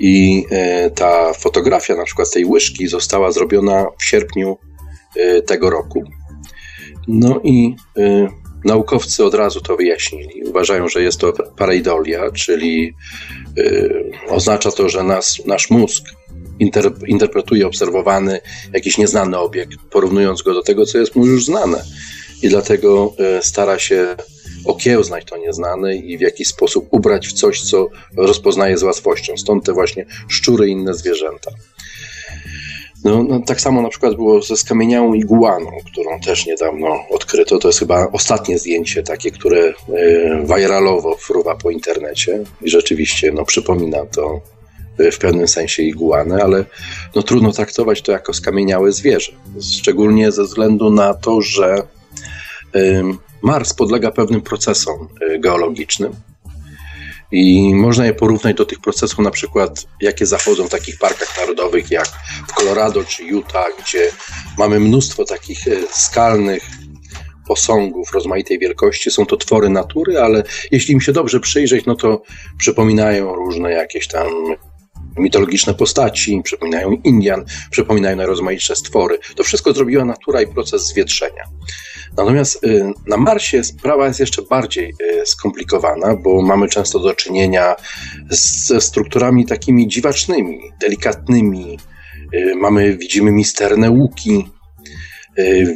I y, ta fotografia na przykład tej łyżki została zrobiona w sierpniu tego roku. No i y, naukowcy od razu to wyjaśnili. Uważają, że jest to pareidolia, czyli y, oznacza to, że nas, nasz mózg inter, interpretuje obserwowany jakiś nieznany obiekt, porównując go do tego, co jest mu już znane. I dlatego y, stara się okiełznać to nieznane i w jakiś sposób ubrać w coś, co rozpoznaje z łatwością. Stąd te właśnie szczury i inne zwierzęta. No, no, tak samo na przykład było ze skamieniałą iguaną, którą też niedawno odkryto. To jest chyba ostatnie zdjęcie takie, które y, viralowo fruwa po internecie i rzeczywiście no, przypomina to e, w pewnym sensie iguanę, ale no, trudno traktować to jako skamieniałe zwierzę. Szczególnie ze względu na to, że Mars podlega pewnym procesom geologicznym i można je porównać do tych procesów, na przykład, jakie zachodzą w takich parkach narodowych jak w Colorado czy Utah, gdzie mamy mnóstwo takich e, skalnych posągów rozmaitej wielkości. Są to twory natury, ale jeśli im się dobrze przyjrzeć, no to przypominają różne jakieś tam mitologiczne postaci, przypominają Indian, przypominają najrozmaitsze stwory. To wszystko zrobiła natura i proces zwietrzenia. Natomiast y, na Marsie sprawa jest jeszcze bardziej y, skomplikowana, bo mamy często do czynienia ze strukturami takimi dziwacznymi, delikatnymi. Y, mamy, widzimy misterne łuki,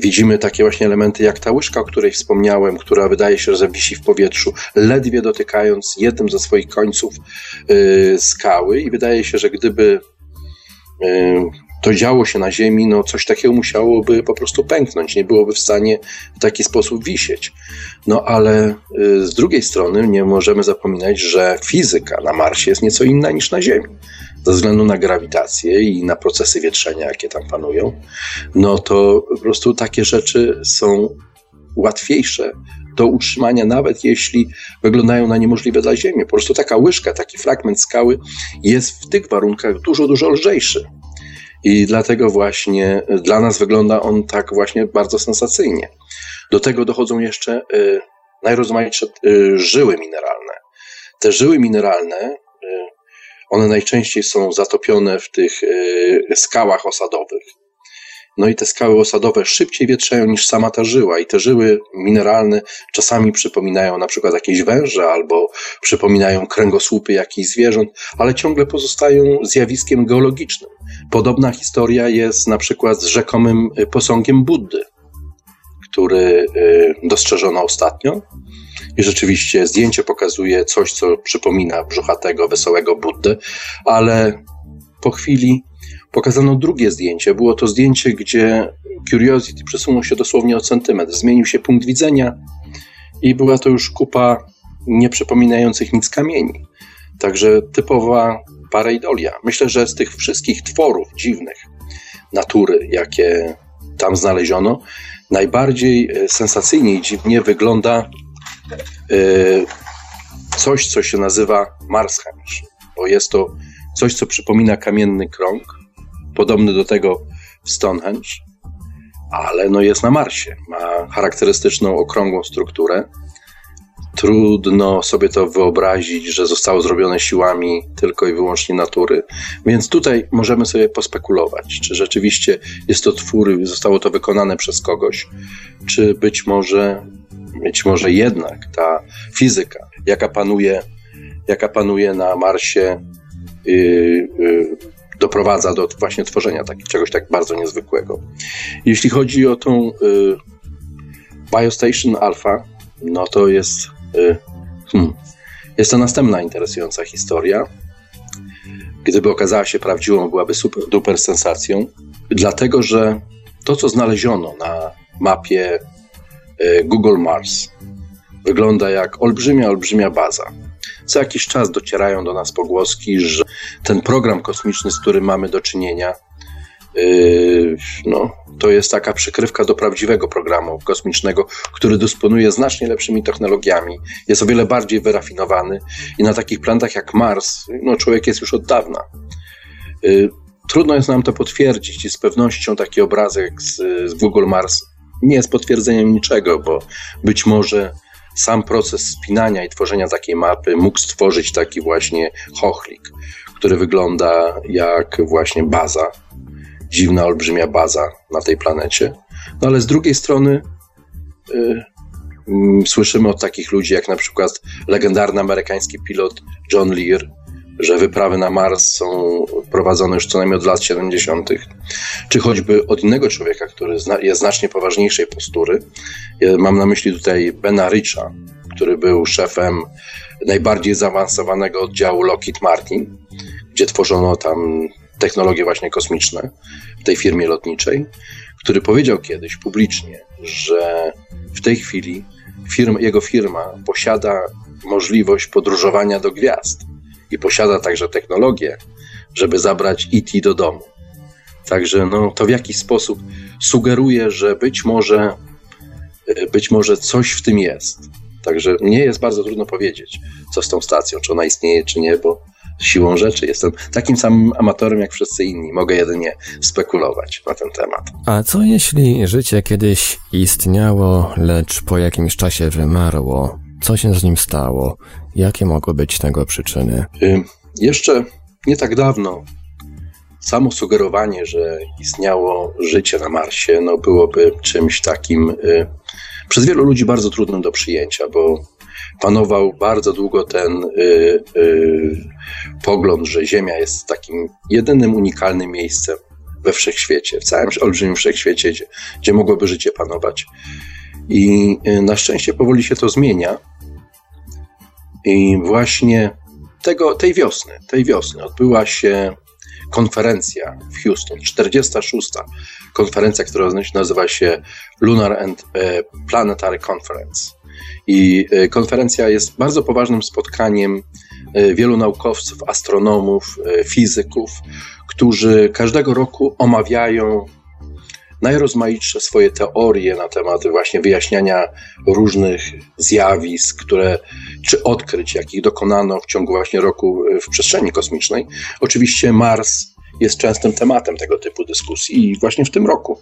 widzimy takie właśnie elementy jak ta łyżka, o której wspomniałem, która wydaje się, że wisi w powietrzu, ledwie dotykając jednym ze swoich końców skały i wydaje się, że gdyby to działo się na Ziemi, no coś takiego musiałoby po prostu pęknąć, nie byłoby w stanie w taki sposób wisieć. No ale y, z drugiej strony nie możemy zapominać, że fizyka na Marsie jest nieco inna niż na Ziemi. Ze względu na grawitację i na procesy wietrzenia, jakie tam panują, no to po prostu takie rzeczy są łatwiejsze do utrzymania, nawet jeśli wyglądają na niemożliwe dla Ziemi. Po prostu taka łyżka, taki fragment skały jest w tych warunkach dużo, dużo lżejszy. I dlatego właśnie dla nas wygląda on tak właśnie bardzo sensacyjnie. Do tego dochodzą jeszcze y, najrozmaitsze y, żyły mineralne. Te żyły mineralne, y, one najczęściej są zatopione w tych skałach osadowych. No i te skały osadowe szybciej wietrzają niż sama ta żyła i te żyły mineralne czasami przypominają na przykład jakieś węże albo przypominają kręgosłupy jakichś zwierząt, ale ciągle pozostają zjawiskiem geologicznym. Podobna historia jest na przykład z rzekomym posągiem Buddy, który y, dostrzeżono ostatnio. I rzeczywiście zdjęcie pokazuje coś, co przypomina brzuchatego, wesołego Buddę, ale po chwili pokazano drugie zdjęcie. Było to zdjęcie, gdzie Curiosity przesunął się dosłownie o centymetr, zmienił się punkt widzenia i była to już kupa nieprzypominających nic kamieni. Także typowa pareidolia. Myślę, że z tych wszystkich tworów dziwnych natury, jakie tam znaleziono, najbardziej e, sensacyjnie i dziwnie wygląda e, coś, co się nazywa Marshenge, bo jest to coś, co przypomina kamienny krąg, podobny do tego w Stonehenge, ale no jest na Marsie. Ma charakterystyczną okrągłą strukturę. Trudno sobie to wyobrazić, że zostało zrobione siłami tylko i wyłącznie natury. Więc tutaj możemy sobie pospekulować, czy rzeczywiście jest to twór, zostało to wykonane przez kogoś, czy być może, być może jednak ta fizyka, jaka panuje, jaka panuje na Marsie, yy, yy, doprowadza do właśnie tworzenia tak, czegoś tak bardzo niezwykłego. Jeśli chodzi o tą y, Biostation Alpha, no to jest, hmm, jest to następna interesująca historia. Gdyby okazała się prawdziwą, byłaby super duper sensacją, dlatego że to, co znaleziono na mapie y, Google Mars, wygląda jak olbrzymia, olbrzymia baza co jakiś czas docierają do nas pogłoski, że ten program kosmiczny, z którym mamy do czynienia, no, to jest taka przykrywka do prawdziwego programu kosmicznego, który dysponuje znacznie lepszymi technologiami, jest o wiele bardziej wyrafinowany i na takich planetach jak Mars, no, człowiek jest już od dawna. Yy, trudno jest nam to potwierdzić i z pewnością taki obrazek z, z Google Mars nie jest potwierdzeniem niczego, bo być może sam proces spinania i tworzenia takiej mapy mógł stworzyć taki właśnie chochlik, który wygląda jak właśnie baza, dziwna, olbrzymia baza na tej planecie. No ale z drugiej strony yy, yy, słyszymy od takich ludzi jak na przykład legendarny amerykański pilot John Lear, że wyprawy na Mars są prowadzone już co najmniej od lat 70., czy choćby od innego człowieka, który jest znacznie poważniejszej postury. Mam na myśli tutaj Bena Richa, który był szefem najbardziej zaawansowanego oddziału Lockheed Martin, gdzie tworzono tam technologie właśnie kosmiczne w tej firmie lotniczej, który powiedział kiedyś publicznie, że w tej chwili firma, jego firma posiada możliwość podróżowania do gwiazd i posiada także technologię, żeby zabrać IT do domu. Także no, to w jakiś sposób sugeruje, że być może, e, być może coś w tym jest. Także mnie jest bardzo trudno powiedzieć, co z tą stacją, czy ona istnieje, czy nie, bo siłą rzeczy jestem takim samym amatorem jak wszyscy inni. Mogę jedynie spekulować na ten temat. A co jeśli życie kiedyś istniało, lecz po jakimś czasie wymarło? Co się z nim stało? Jakie mogły być tego przyczyny? Y, jeszcze nie tak dawno samo sugerowanie, że istniało życie na Marsie, no byłoby czymś takim y, przez wielu ludzi bardzo trudnym do przyjęcia, bo panował bardzo długo ten y, y, pogląd, że Ziemia jest takim jedynym unikalnym miejscem we wszechświecie, w całym olbrzymim wszechświecie, gdzie, gdzie mogłoby życie panować. I y, na szczęście powoli się to zmienia. I właśnie tego, tej wiosny, tej wiosny odbyła się konferencja w Houston, 46. konferencja, która nazywa się Lunar and e, Planetary Conference. I e, konferencja jest bardzo poważnym spotkaniem e, wielu naukowców, astronomów, fizyków, którzy każdego roku omawiają najrozmaitsze swoje teorie na temat właśnie wyjaśniania różnych zjawisk, które, czy odkryć, jakich dokonano w ciągu właśnie roku w przestrzeni kosmicznej. Oczywiście Mars jest częstym tematem tego typu dyskusji i właśnie w tym roku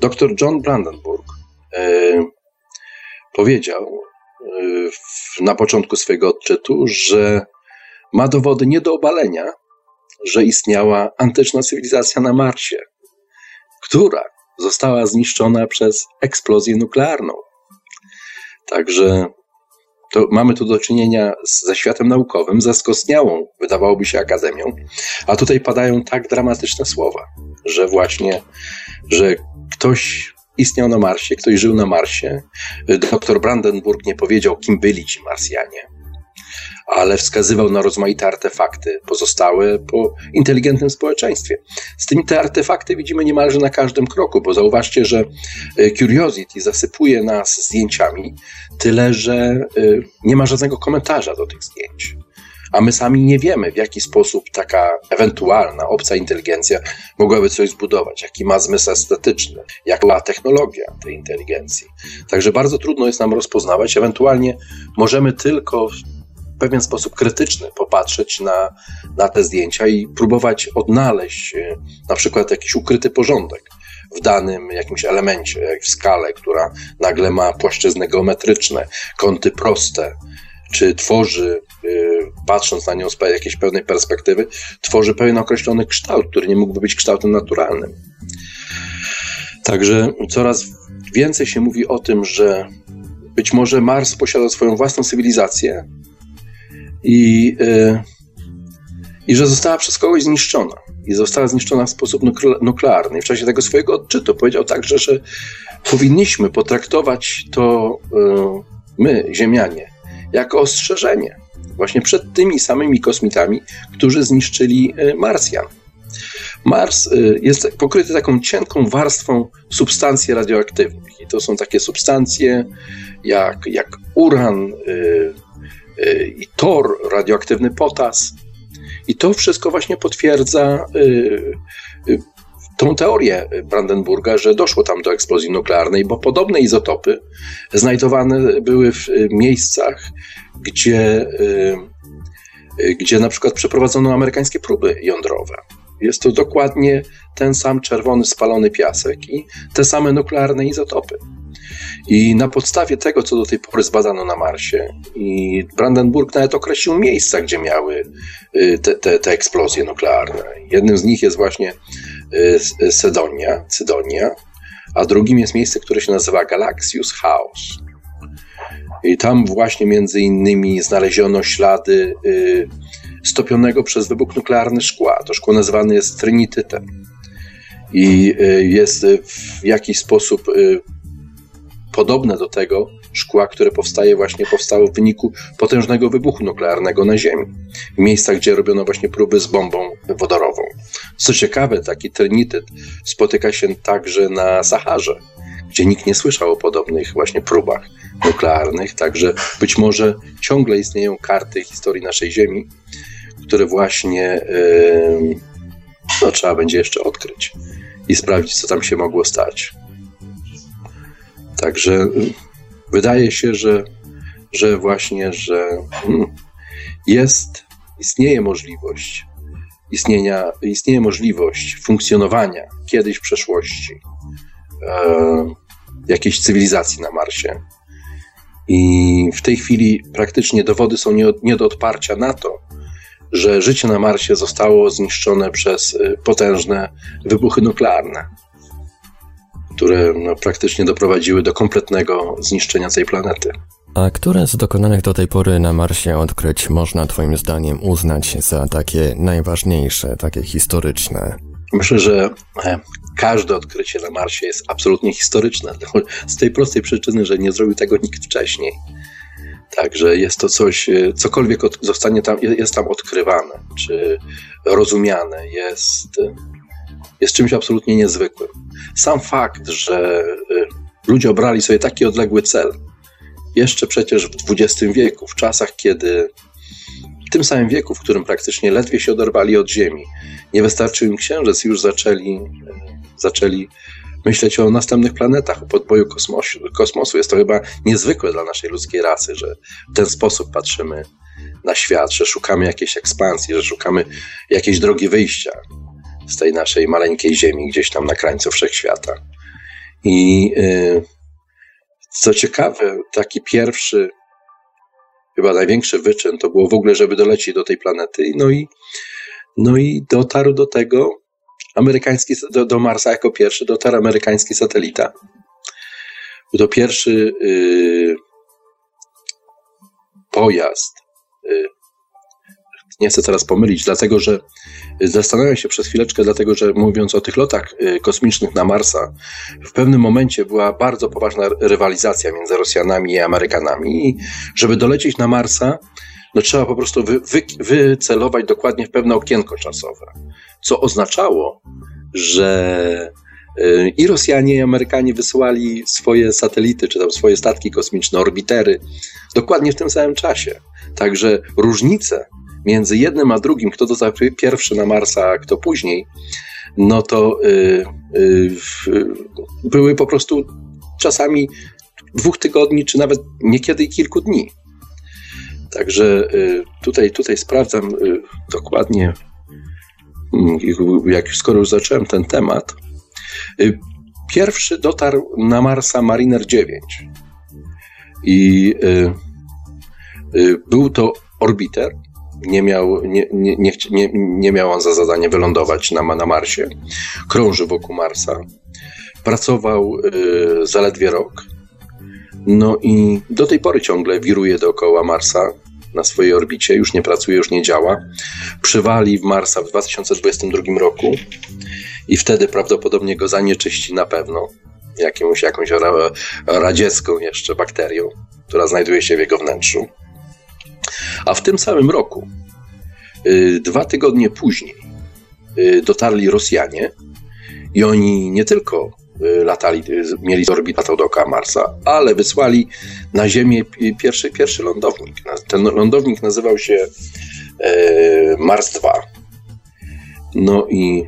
dr John Brandenburg e, powiedział e, na początku swojego odczytu, że ma dowody nie do obalenia, że istniała antyczna cywilizacja na Marsie, która została zniszczona przez eksplozję nuklearną. Także to mamy tu do czynienia ze światem naukowym, ze skostniałą, wydawałoby się, akademią, a tutaj padają tak dramatyczne słowa, że właśnie, że ktoś istniał na Marsie, ktoś żył na Marsie. Dr Brandenburg nie powiedział, kim byli ci Marsjanie ale wskazywał na rozmaite artefakty pozostałe po inteligentnym społeczeństwie. Z tymi te artefakty widzimy niemalże na każdym kroku, bo zauważcie, że e, Curiosity zasypuje nas zdjęciami, tyle że e, nie ma żadnego komentarza do tych zdjęć. A my sami nie wiemy, w jaki sposób taka ewentualna obca inteligencja mogłaby coś zbudować, jaki ma zmysł estetyczny, jaka technologia tej inteligencji. Także bardzo trudno jest nam rozpoznawać. Ewentualnie możemy tylko pewien sposób krytyczny popatrzeć na, na te zdjęcia i próbować odnaleźć e, na przykład jakiś ukryty porządek w danym jakimś elemencie, w skale, która nagle ma płaszczyzny geometryczne, kąty proste, czy tworzy, e, patrząc na nią z jakiejś pewnej perspektywy, tworzy pewien określony kształt, który nie mógłby być kształtem naturalnym. Także coraz więcej się mówi o tym, że być może Mars posiada swoją własną cywilizację, i, y, i że została przez kogoś zniszczona. I została zniszczona w sposób nuklearny. w czasie tego swojego odczytu powiedział także, że powinniśmy potraktować to y, my, Ziemianie, jako ostrzeżenie właśnie przed tymi samymi kosmitami, którzy zniszczyli y, Marsjan. Mars jest pokryty taką cienką warstwą substancji radioaktywnych. I to są takie substancje jak, jak uran, Y, i tor, radioaktywny potas. I to wszystko właśnie potwierdza y, y, tą teorię Brandenburga, że doszło tam do eksplozji nuklearnej, bo podobne izotopy znajdowane były w miejscach, gdzie, gdzie na przykład przeprowadzono amerykańskie próby jądrowe. Jest to dokładnie ten sam czerwony spalony piasek i te same nuklearne izotopy. I na podstawie tego, co do tej pory zbadano na Marsie, i Brandenburg nawet określił miejsca, gdzie miały y, te, te, te eksplozje nuklearne. Jednym z nich jest właśnie y, Sedonia, Cydonia, a drugim jest miejsce, które się nazywa Galaxius House. I tam właśnie między innymi znaleziono ślady y, stopionego przez wybuch nuklearny szkła. To szkło nazywane jest trinitytem. I jest w jakiś sposób podobne do tego szkła, które powstaje właśnie powstało w wyniku potężnego wybuchu nuklearnego na Ziemi. W miejscach, gdzie robiono właśnie próby z bombą wodorową. Co ciekawe, taki trinityt spotyka się także na Saharze, gdzie nikt nie słyszał o podobnych właśnie próbach nuklearnych, także być może ciągle istnieją karty historii naszej Ziemi, które właśnie yy, no, trzeba będzie jeszcze odkryć i sprawdzić, co tam się mogło stać. Także wydaje się, że, że właśnie, że hmm, jest, istnieje możliwość istnienia, istnieje możliwość funkcjonowania kiedyś w przeszłości e, jakiejś cywilizacji na Marsie. I w tej chwili praktycznie dowody są nie, nie do odparcia na to, że życie na Marsie zostało zniszczone przez y, potężne wybuchy nuklearne które no, praktycznie doprowadziły do kompletnego zniszczenia tej planety. A które z dokonanych do tej pory na Marsie odkryć można Twoim zdaniem uznać za takie najważniejsze, takie historyczne? Myślę, że e, każde odkrycie na Marsie jest absolutnie historyczne. Z tej prostej przyczyny, że nie zrobił tego nikt wcześniej. Także jest to coś, e, cokolwiek zostanie tam, jest tam odkrywane, czy rozumiane, jest, jest czymś absolutnie niezwykłym. Sam fakt, że e, ludzie obrali sobie taki odległy cel, jeszcze przecież w XX wieku, w czasach, kiedy w tym samym wieku, w którym praktycznie ledwie się oderwali od Ziemi, nie wystarczył im księżyc, już zaczęli, zaczęli myśleć o następnych planetach, o podboju kosmosu, kosmosu. Jest to chyba niezwykłe dla naszej ludzkiej rasy, że w ten sposób patrzymy na świat, że szukamy jakiejś ekspansji, że szukamy jakiejś drogi wyjścia z tej naszej maleńkiej Ziemi, gdzieś tam na krańcu wszechświata. I yy, co ciekawe, taki pierwszy, chyba największy wyczyn to było w ogóle, żeby dolecieć do tej planety. No i, no i dotarł do tego amerykański, do, do Marsa jako pierwszy, dotarł amerykański satelita. Był to pierwszy yy, pojazd, yy, nie chcę teraz pomylić, dlatego że zastanawiam się przez chwileczkę, dlatego że mówiąc o tych lotach y, kosmicznych na Marsa, w pewnym momencie była bardzo poważna rywalizacja między Rosjanami i Amerykanami. I żeby dolecieć na Marsa, no trzeba po prostu wy, wy, wycelować dokładnie w pewne okienko czasowe, co oznaczało, że y, i Rosjanie, i Amerykanie wysyłali swoje satelity, czy tam swoje statki kosmiczne, orbitery, dokładnie w tym samym czasie. Także różnice między jednym a drugim, kto to pierwszy na Marsa, a kto później, no to y, y, były po prostu czasami dwóch tygodni, czy nawet niekiedy kilku dni. Także y, tutaj, tutaj sprawdzam y, dokładnie, mm, jak skoro już zacząłem ten temat. Y, pierwszy dotarł na Marsa Mariner 9 i był to orbiter, nie miał, nie, nie, nie, nie miał on za zadanie wylądować na, na Marsie. Krąży wokół Marsa. Pracował y, zaledwie rok. No i do tej pory ciągle wiruje dookoła Marsa na swojej orbicie, już nie pracuje, już nie działa. Przywali w Marsa w 2022 roku i wtedy prawdopodobnie go zanieczyści na pewno jakąś, jakąś radziecką jeszcze bakterią, która znajduje się w jego wnętrzu. A w tym samym roku, y, dwa tygodnie później, y, dotarli Rosjanie i oni nie tylko y, latali, mieli orbitę dookoła Marsa, ale wysłali na Ziemię pierwszy, pierwszy lądownik. Ten lądownik nazywał się e, Mars 2. No i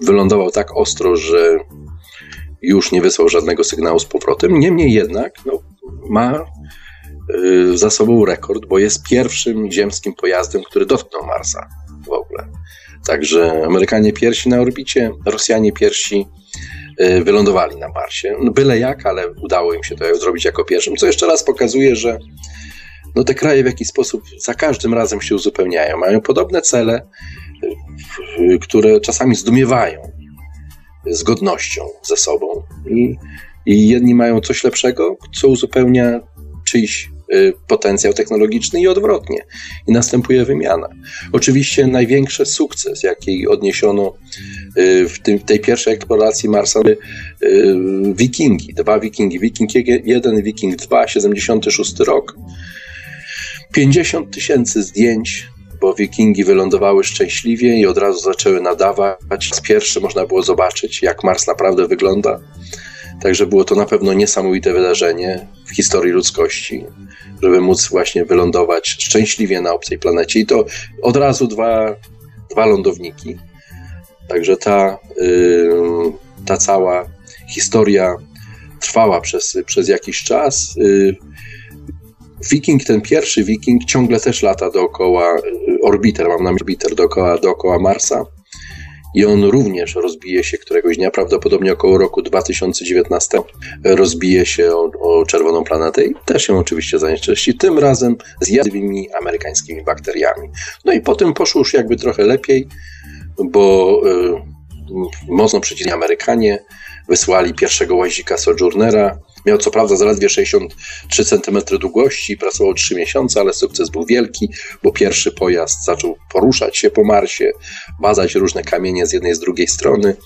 wylądował tak ostro, że już nie wysłał żadnego sygnału z powrotem. Niemniej jednak no, ma za sobą rekord, bo jest pierwszym ziemskim pojazdem, który dotknął Marsa w ogóle. Także Amerykanie pierwsi na orbicie, Rosjanie pierwsi y, wylądowali na Marsie. No byle jak, ale udało im się to zrobić jako pierwszym, co jeszcze raz pokazuje, że no te kraje w jakiś sposób za każdym razem się uzupełniają. Mają podobne cele, y, które czasami zdumiewają z godnością ze sobą i, i jedni mają coś lepszego, co uzupełnia czyjś Y, potencjał technologiczny i odwrotnie. I następuje wymiana. Oczywiście największy sukces, jaki odniesiono y, w tej pierwszej eksploracji Marsa, y, Wikingi, dwa Wikingi, Wiking 1, Wiking 2, 76 rok. 50 tysięcy zdjęć, bo Wikingi wylądowały szczęśliwie i od razu zaczęły nadawać. Z pierwszy można było zobaczyć, jak Mars naprawdę wygląda. Także było to na pewno niesamowite wydarzenie w historii ludzkości żeby móc właśnie wylądować szczęśliwie na obcej planecie. I to od razu dwa, dwa lądowniki. Także ta, yy, ta cała historia trwała przez, przez jakiś czas. Yy, Wiking, ten pierwszy Wiking, ciągle też lata dookoła, y, orbiter, mam na myśli orbiter, dookoła, dookoła Marsa i on również rozbije się któregoś dnia, prawdopodobnie około roku 2019, rozbije się o, o czerwoną planetę i też się oczywiście zanieczyści, tym razem z jadliwymi amerykańskimi bakteriami. No i potem poszło już jakby trochę lepiej, bo y, mocno przeciwni Amerykanie wysłali pierwszego łazika Sojournera, Miał co prawda zaledwie 63 cm długości, pracował 3 miesiące, ale sukces był wielki, bo pierwszy pojazd zaczął poruszać się po Marsie, bazać różne kamienie z jednej i z drugiej strony.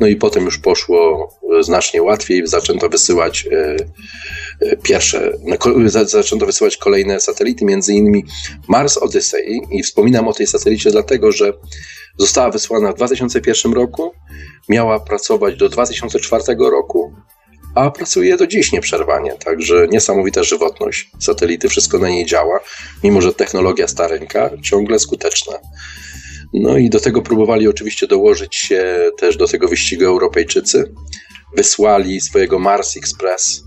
No i potem już poszło e, znacznie łatwiej, zaczęto wysyłać e, pierwsze, zaczęto wysyłać kolejne satelity, między innymi Mars Odyssey i wspominam o tej satelicie dlatego, że została wysłana w 2001 roku, miała pracować do 2004 roku, a pracuje do dziś nieprzerwanie, także niesamowita żywotność satelity, wszystko na niej działa, mimo że technologia stareńka, ciągle skuteczna. No i do tego próbowali oczywiście dołożyć się też do tego wyścigu Europejczycy. Wysłali swojego Mars Express,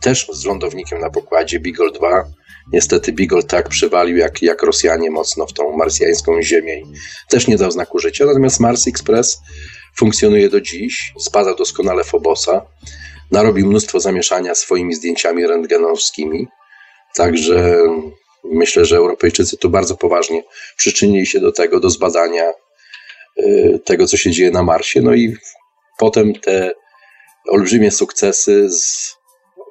też z lądownikiem na pokładzie Beagle 2. Niestety Beagle tak przywalił jak, jak Rosjanie mocno w tą marsjańską ziemię i też nie dał znaku życia. Natomiast Mars Express funkcjonuje do dziś, zbadał doskonale Fobosa, narobił mnóstwo zamieszania swoimi zdjęciami rentgenowskimi. Także myślę, że Europejczycy tu bardzo poważnie przyczynili się do tego, do zbadania y, tego, co się dzieje na Marsie. No i potem te olbrzymie sukcesy z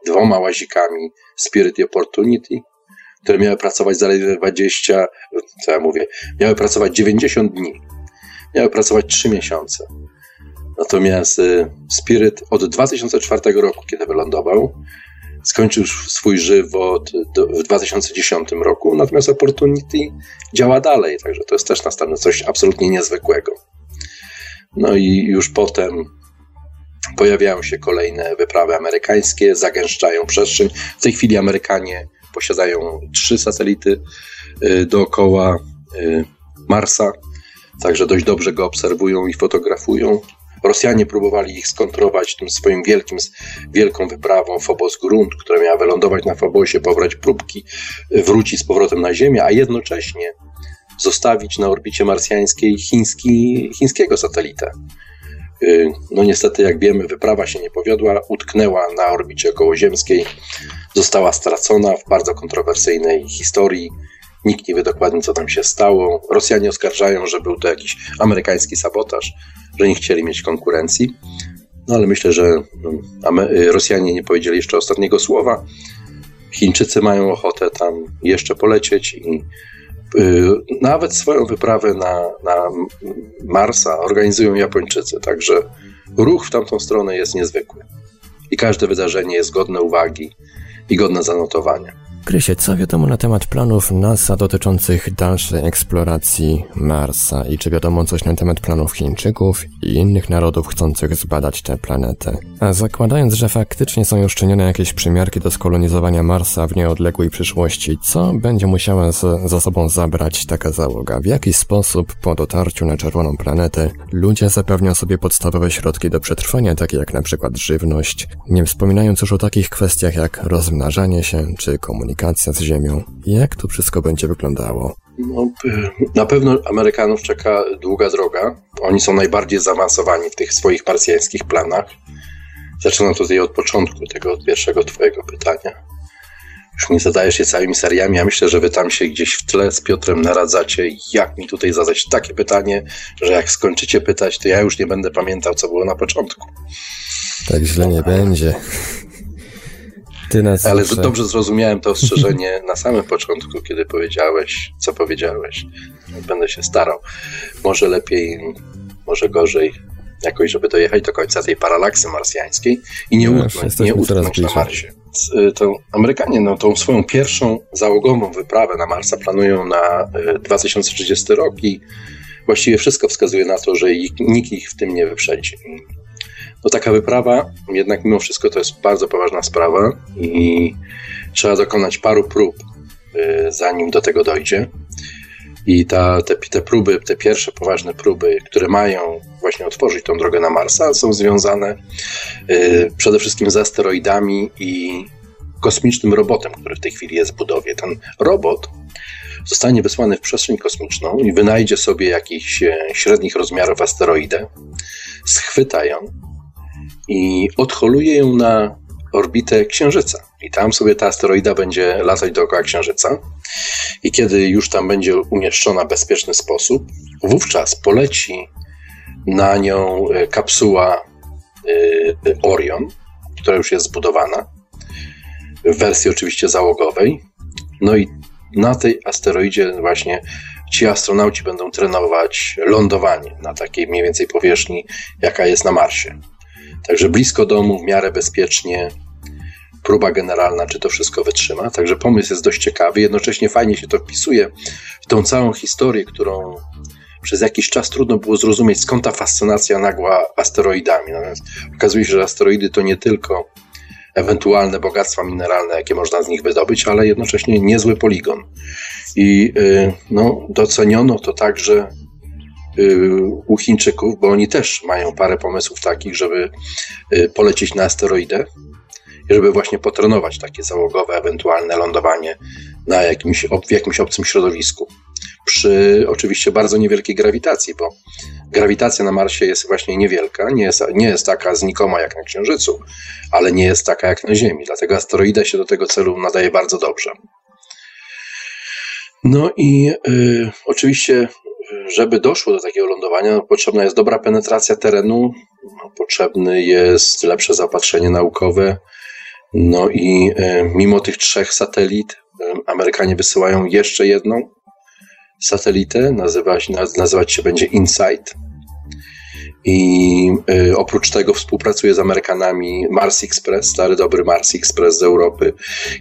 dwoma łazikami Spirit i Opportunity, które miały pracować zaledwie 20, co ja mówię, miały pracować 90 dni, miały pracować 3 miesiące. Natomiast y, Spirit od 2004 roku, kiedy wylądował, skończył swój żywot w 2010 roku, natomiast Opportunity działa dalej, także to jest też następne coś absolutnie niezwykłego. No i już potem pojawiają się kolejne wyprawy amerykańskie, zagęszczają przestrzeń. W tej chwili Amerykanie posiadają trzy satelity y, dookoła y, Marsa, także dość dobrze go obserwują i fotografują. Rosjanie próbowali ich skontrować tym swoim wielkim, wielką wyprawą Phobos Grunt, która miała wylądować na Phobosie, pobrać próbki, wrócić z powrotem na Ziemię, a jednocześnie zostawić na orbicie marsjańskiej chiński, chińskiego satelitę. Y, no niestety, jak wiemy, wyprawa się nie powiodła, utknęła na orbicie okołoziemskiej, została stracona w bardzo kontrowersyjnej historii. Nikt nie wie dokładnie, co tam się stało. Rosjanie oskarżają, że był to jakiś amerykański sabotaż że nie chcieli mieć konkurencji. No ale myślę, że no, y, Rosjanie nie powiedzieli jeszcze ostatniego słowa. Chińczycy mają ochotę tam jeszcze polecieć i y, nawet swoją wyprawę na, na Marsa organizują Japończycy, także ruch w tamtą stronę jest niezwykły. I każde wydarzenie jest godne uwagi i godne zanotowania. Krysie, co wiadomo na temat planów NASA dotyczących dalszej eksploracji Marsa i czy wiadomo coś na temat planów Chińczyków i innych narodów chcących zbadać tę planetę? A zakładając, że faktycznie są już czynione jakieś przymiarki do skolonizowania Marsa w nieodległej przyszłości, co będzie musiała z, za sobą zabrać taka załoga? W jaki sposób po dotarciu na czerwoną planetę ludzie zapewnią sobie podstawowe środki do przetrwania, takie jak na przykład żywność, nie wspominając już o takich kwestiach jak rozmnażanie się czy komunikacja komunikacja z Ziemią. Jak to wszystko będzie wyglądało? No, na pewno Amerykanów czeka długa droga. Oni są najbardziej zaawansowani w tych swoich marsjańskich planach. Zaczynam tutaj od początku tego od pierwszego Twojego pytania. Już mi zadajesz je całymi seriami. Ja myślę, że Wy tam się gdzieś w tle z Piotrem naradzacie, jak mi tutaj zadać takie pytanie, że jak skończycie pytać, to ja już nie będę pamiętał, co było na początku. Tak źle nie będzie. Ty nas Ale zawsze... dobrze zrozumiałem to ostrzeżenie na samym początku, kiedy powiedziałeś, co powiedziałeś. Będę się starał. Może lepiej, może gorzej, jakoś, żeby dojechać do końca tej paralaksy marsjańskiej i nie, no, utknąć, nie utknąć na Marsie. Y, to Amerykanie no, tą swoją pierwszą załogową wyprawę na Marsa planują na 2030 y, rok i właściwie wszystko wskazuje na to, że ich, nikt ich w tym nie wyprzedzi. No taka wyprawa, jednak mimo wszystko to jest bardzo poważna sprawa i trzeba dokonać paru prób, y, zanim do tego dojdzie. I ta, te, te próby, te pierwsze poważne próby, które mają właśnie otworzyć tą drogę na Marsa, są związane y, przede wszystkim z asteroidami i kosmicznym robotem, który w tej chwili jest w budowie. Ten robot zostanie wysłany w przestrzeń kosmiczną i wynajdzie sobie jakiś e, średnich rozmiarów asteroidę, schwyta ją i odholuje ją na orbitę Księżyca. I tam sobie ta asteroida będzie latać dookoła Księżyca. I kiedy już tam będzie umieszczona w bezpieczny sposób, wówczas poleci na nią e, kapsuła e, Orion, która już jest zbudowana, w wersji oczywiście załogowej. No i na tej asteroidzie właśnie ci astronauci będą trenować lądowanie na takiej mniej więcej powierzchni, jaka jest na Marsie. Także blisko domu, w miarę bezpiecznie, próba generalna, czy to wszystko wytrzyma. Także pomysł jest dość ciekawy, jednocześnie fajnie się to wpisuje w tą całą historię, którą przez jakiś czas trudno było zrozumieć, skąd ta fascynacja nagła asteroidami. Natomiast okazuje się, że asteroidy to nie tylko ewentualne bogactwa mineralne, jakie można z nich wydobyć, ale jednocześnie niezły poligon. I y, no, doceniono to także u Chińczyków, bo oni też mają parę pomysłów takich, żeby y, polecieć na asteroidę i żeby właśnie potrenować takie załogowe, ewentualne lądowanie na jakimś, w jakimś obcym środowisku. Przy oczywiście bardzo niewielkiej grawitacji, bo grawitacja na Marsie jest właśnie niewielka, nie jest, nie jest taka znikoma jak na Księżycu, ale nie jest taka jak na Ziemi. Dlatego asteroida się do tego celu nadaje bardzo dobrze. No i y, oczywiście, żeby doszło do takiego lądowania, potrzebna jest dobra penetracja terenu, no, potrzebne jest lepsze zaopatrzenie naukowe. No i y, mimo tych trzech satelit, y, Amerykanie wysyłają jeszcze jedną satelitę, nazywać, nazywać się będzie InSight. I y, oprócz tego współpracuje z Amerykanami Mars Express, stary dobry Mars Express z Europy.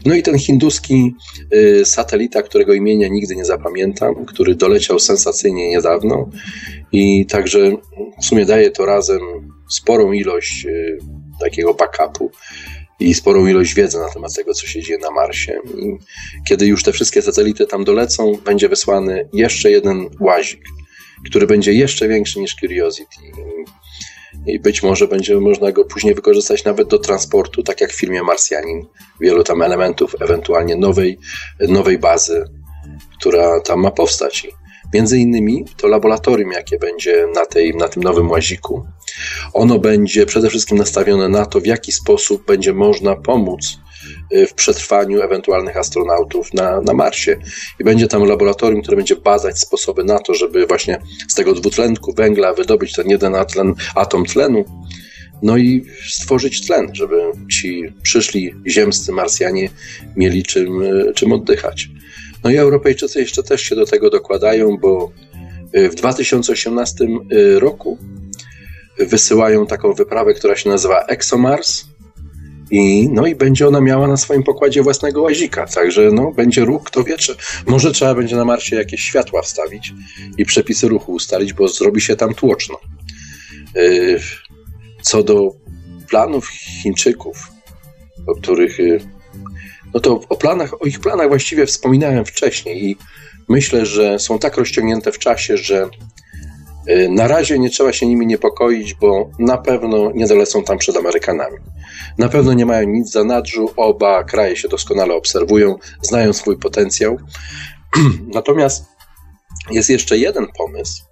No i ten hinduski y, satelita, którego imienia nigdy nie zapamiętam, który doleciał sensacyjnie niedawno i także w sumie daje to razem sporą ilość y, takiego backupu i sporą ilość wiedzy na temat tego, co się dzieje na Marsie. I kiedy już te wszystkie satelity tam dolecą, będzie wysłany jeszcze jeden łazik który będzie jeszcze większy niż Curiosity. I być może będzie można go później wykorzystać nawet do transportu, tak jak w filmie Marsjanin. Wielu tam elementów, ewentualnie nowej, nowej bazy, która tam ma powstać. Między innymi to laboratorium, jakie będzie na, tej, na tym nowym łaziku, ono będzie przede wszystkim nastawione na to, w jaki sposób będzie można pomóc w przetrwaniu ewentualnych astronautów na, na Marsie. I będzie tam laboratorium, które będzie badać sposoby na to, żeby właśnie z tego dwutlenku węgla wydobyć ten jeden atlen, atom tlenu, no i stworzyć tlen, żeby ci przyszli ziemscy Marsjanie mieli czym, y, czym oddychać. No i Europejczycy jeszcze też się do tego dokładają, bo y, w 2018 roku wysyłają taką wyprawę, która się nazywa ExoMars, i, no i będzie ona miała na swoim pokładzie własnego łazika, także no, będzie ruch, kto wie, czy może trzeba będzie na Marsie jakieś światła wstawić i przepisy ruchu ustalić, bo zrobi się tam tłoczno. Yy, co do planów Chińczyków, o których, yy, no to o planach, o ich planach właściwie wspominałem wcześniej i myślę, że są tak rozciągnięte w czasie, że na razie nie trzeba się nimi niepokoić, bo na pewno nie dolecą tam przed Amerykanami. Na pewno nie mają nic w zanadrzu, oba kraje się doskonale obserwują, znają swój potencjał. Natomiast jest jeszcze jeden pomysł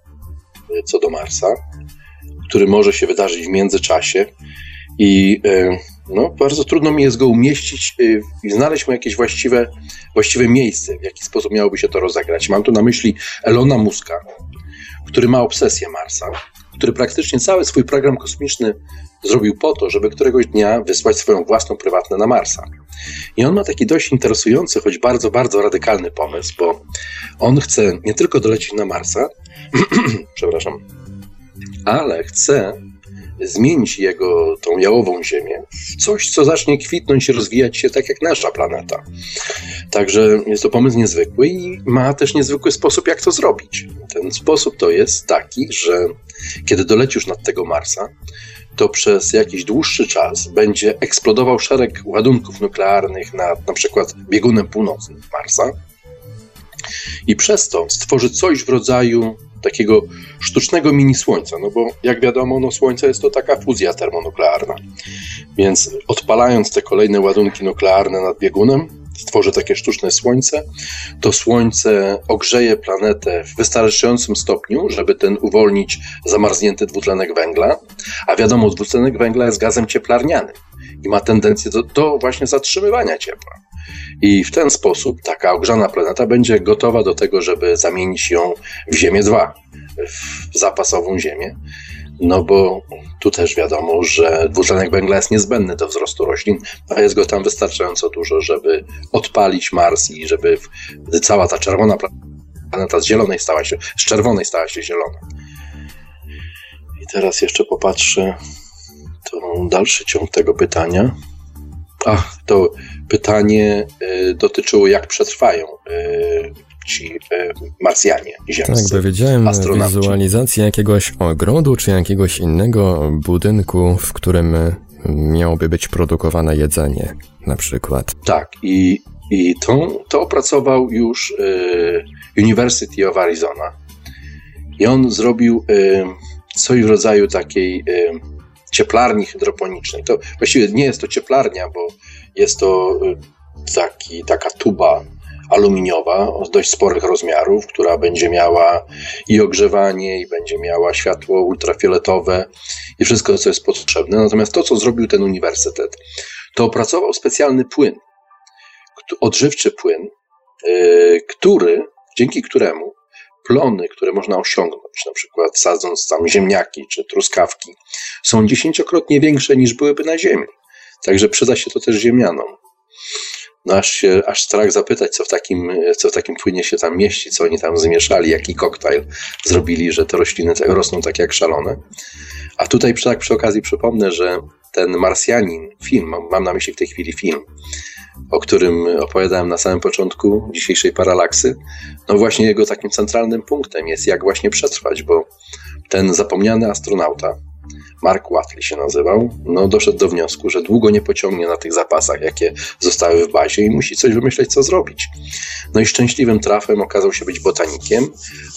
e, co do Marsa, który może się wydarzyć w międzyczasie i e, no, bardzo trudno mi jest go umieścić i znaleźć mu jakieś właściwe, właściwe miejsce, w jaki sposób miałoby się to rozegrać. Mam tu na myśli Elona Muska, który ma obsesję Marsa, który praktycznie cały swój program kosmiczny zrobił po to, żeby któregoś dnia wysłać swoją własną prywatną na Marsa. I on ma taki dość interesujący, choć bardzo, bardzo radykalny pomysł, bo on chce nie tylko dolecieć na Marsa, przepraszam, ale chce zmienić jego, tą jałową Ziemię w coś, co zacznie kwitnąć i rozwijać się tak jak nasza planeta. Także jest to pomysł niezwykły i ma też niezwykły sposób, jak to zrobić. Ten sposób to jest taki, że kiedy dolecisz nad tego Marsa, to przez jakiś dłuższy czas będzie eksplodował szereg ładunków nuklearnych nad na przykład biegunem północnym Marsa i przez to stworzy coś w rodzaju takiego sztucznego mini słońca, no bo jak wiadomo, no słońce jest to taka fuzja termonuklearna. Więc odpalając te kolejne ładunki nuklearne nad biegunem, stworzy takie sztuczne słońce, to słońce ogrzeje planetę w wystarczającym stopniu, żeby ten uwolnić zamarznięty dwutlenek węgla, a wiadomo, dwutlenek węgla jest gazem cieplarnianym i ma tendencję do, do właśnie zatrzymywania ciepła. I w ten sposób taka ogrzana planeta będzie gotowa do tego, żeby zamienić ją w Ziemię 2, w zapasową Ziemię. No bo tu też wiadomo, że dwutlenek węgla jest niezbędny do wzrostu roślin, a jest go tam wystarczająco dużo, żeby odpalić Mars i żeby cała ta czerwona planeta z zielonej stała się, z czerwonej stała się zielona. I teraz jeszcze popatrzę to dalszy ciąg tego pytania. Ach, to pytanie y, dotyczyło, jak przetrwają y, ci y, Marsjanie ziemscy. Tak, bo wiedziałem wizualizację jakiegoś ogrodu czy jakiegoś innego budynku, w którym miałoby być produkowane jedzenie, na przykład. Tak, i, i to, to opracował już University of Arizona. I on zrobił coś w rodzaju takiej cieplarni hydroponicznej. To właściwie nie jest to cieplarnia, bo jest to y, taki, taka tuba aluminiowa o dość sporych rozmiarów, która będzie miała i ogrzewanie, i będzie miała światło ultrafioletowe i wszystko, co jest potrzebne. Natomiast to, co zrobił ten uniwersytet, to opracował specjalny płyn, odżywczy płyn, y, który, dzięki któremu plony, które można osiągnąć, na przykład sadząc tam ziemniaki czy truskawki, są dziesięciokrotnie większe niż byłyby na Ziemi. Także przyda się to też ziemianom. No aż, się, aż strach zapytać, co w, takim, co w takim płynie się tam mieści, co oni tam zmieszali, jaki koktajl zrobili, że te rośliny rosną tak jak szalone. A tutaj tak przy okazji przypomnę, że ten Marsjanin, film, mam na myśli w tej chwili film, o którym opowiadałem na samym początku dzisiejszej paralaksy, no właśnie jego takim centralnym punktem jest, jak właśnie przetrwać, bo ten zapomniany astronauta, Mark Watley się nazywał, no doszedł do wniosku, że długo nie pociągnie na tych zapasach, jakie zostały w bazie i musi coś wymyśleć, co zrobić. No i szczęśliwym trafem okazał się być botanikiem,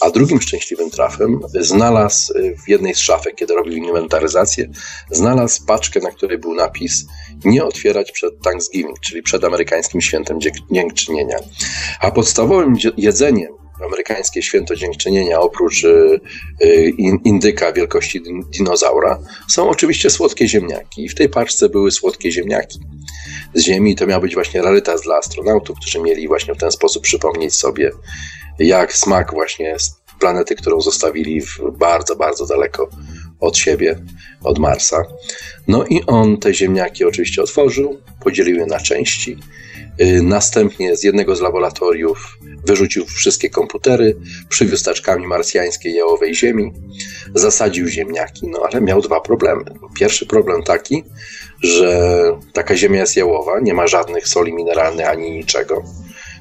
a drugim szczęśliwym trafem znalazł w jednej z szafek, kiedy robił inwentaryzację, znalazł paczkę, na której był napis nie otwierać przed Thanksgiving, czyli przed amerykańskim świętem dziękczynienia. A podstawowym jedzeniem amerykańskie święto dziękczynienia, oprócz y, y, indyka wielkości dinozaura, są oczywiście słodkie ziemniaki. I w tej paczce były słodkie ziemniaki z Ziemi. To miał być właśnie rarytas dla astronautów, którzy mieli właśnie w ten sposób przypomnieć sobie, jak smak właśnie planety, którą zostawili bardzo, bardzo daleko od siebie, od Marsa. No i on te ziemniaki oczywiście otworzył, podzielił je na części. Y, następnie z jednego z laboratoriów wyrzucił wszystkie komputery, przywiózł taczkami marsjańskiej jałowej ziemi, zasadził ziemniaki, no ale miał dwa problemy. Pierwszy problem taki, że taka ziemia jest jałowa, nie ma żadnych soli mineralnych ani niczego,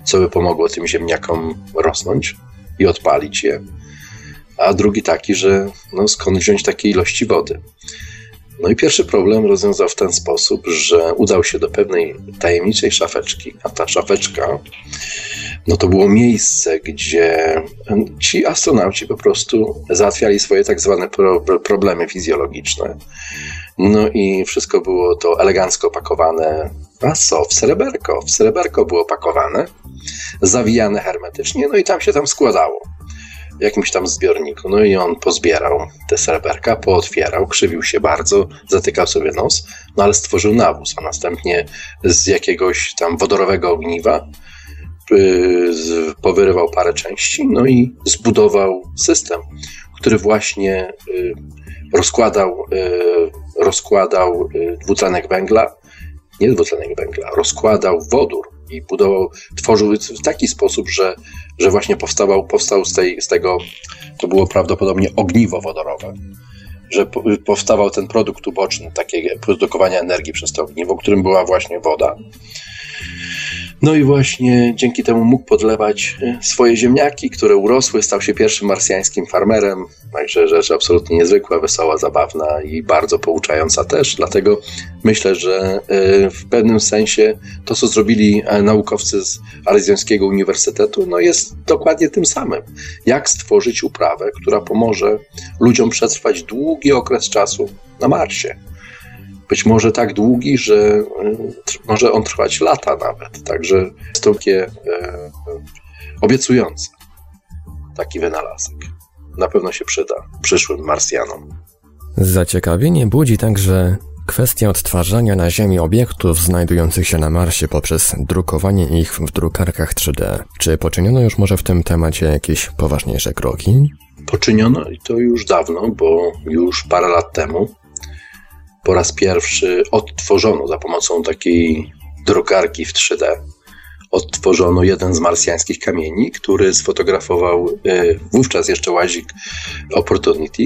co by pomogło tym ziemniakom rosnąć i odpalić je. A drugi taki, że no skąd wziąć takiej ilości wody. No i pierwszy problem rozwiązał w ten sposób, że udał się do pewnej tajemniczej szafeczki, a ta szafeczka no to było miejsce, gdzie ci astronauci po prostu załatwiali swoje tak zwane pro, problemy fizjologiczne. No i wszystko było to elegancko pakowane. A co? W sreberko. W sreberko było pakowane, zawijane hermetycznie, no i tam się tam składało w jakimś tam zbiorniku. No i on pozbierał te sreberka, pootwierał, krzywił się bardzo, zatykał sobie nos, no ale stworzył nawóz, a następnie z jakiegoś tam wodorowego ogniwa y, powyrywał parę części, no i zbudował system, który właśnie y, rozkładał, y, rozkładał dwutlenek węgla, nie dwutlenek węgla, rozkładał wodór i budował, tworzył w taki sposób, że, że właśnie powstawał, powstał z, tej, z tego, to było prawdopodobnie ogniwo wodorowe, że powstawał ten produkt uboczny, takie produkowania energii przez to ogniwo, którym była właśnie woda. No i właśnie dzięki temu mógł podlewać e, swoje ziemniaki, które urosły, stał się pierwszym marsjańskim farmerem. Także rzecz absolutnie niezwykła, wesoła, zabawna i bardzo pouczająca też. Dlatego myślę, że e, w pewnym sensie to, co zrobili e, naukowcy z Aryzjońskiego Uniwersytetu, no jest dokładnie tym samym. Jak stworzyć uprawę, która pomoże ludziom przetrwać długi okres czasu na Marsie być może tak długi, że y, może on trwać lata nawet. Także jest to takie e, obiecujące taki wynalazek. Na pewno się przyda przyszłym Marsjanom. Zaciekawienie budzi także kwestia odtwarzania na Ziemi obiektów znajdujących się na Marsie poprzez drukowanie ich w drukarkach 3D. Czy poczyniono już może w tym temacie jakieś poważniejsze kroki? Poczyniono i to już dawno, bo już parę lat temu po raz pierwszy odtworzono za pomocą takiej drukarki w 3D. Odtworzono jeden z marsjańskich kamieni, który sfotografował e, wówczas jeszcze łazik Opportunity.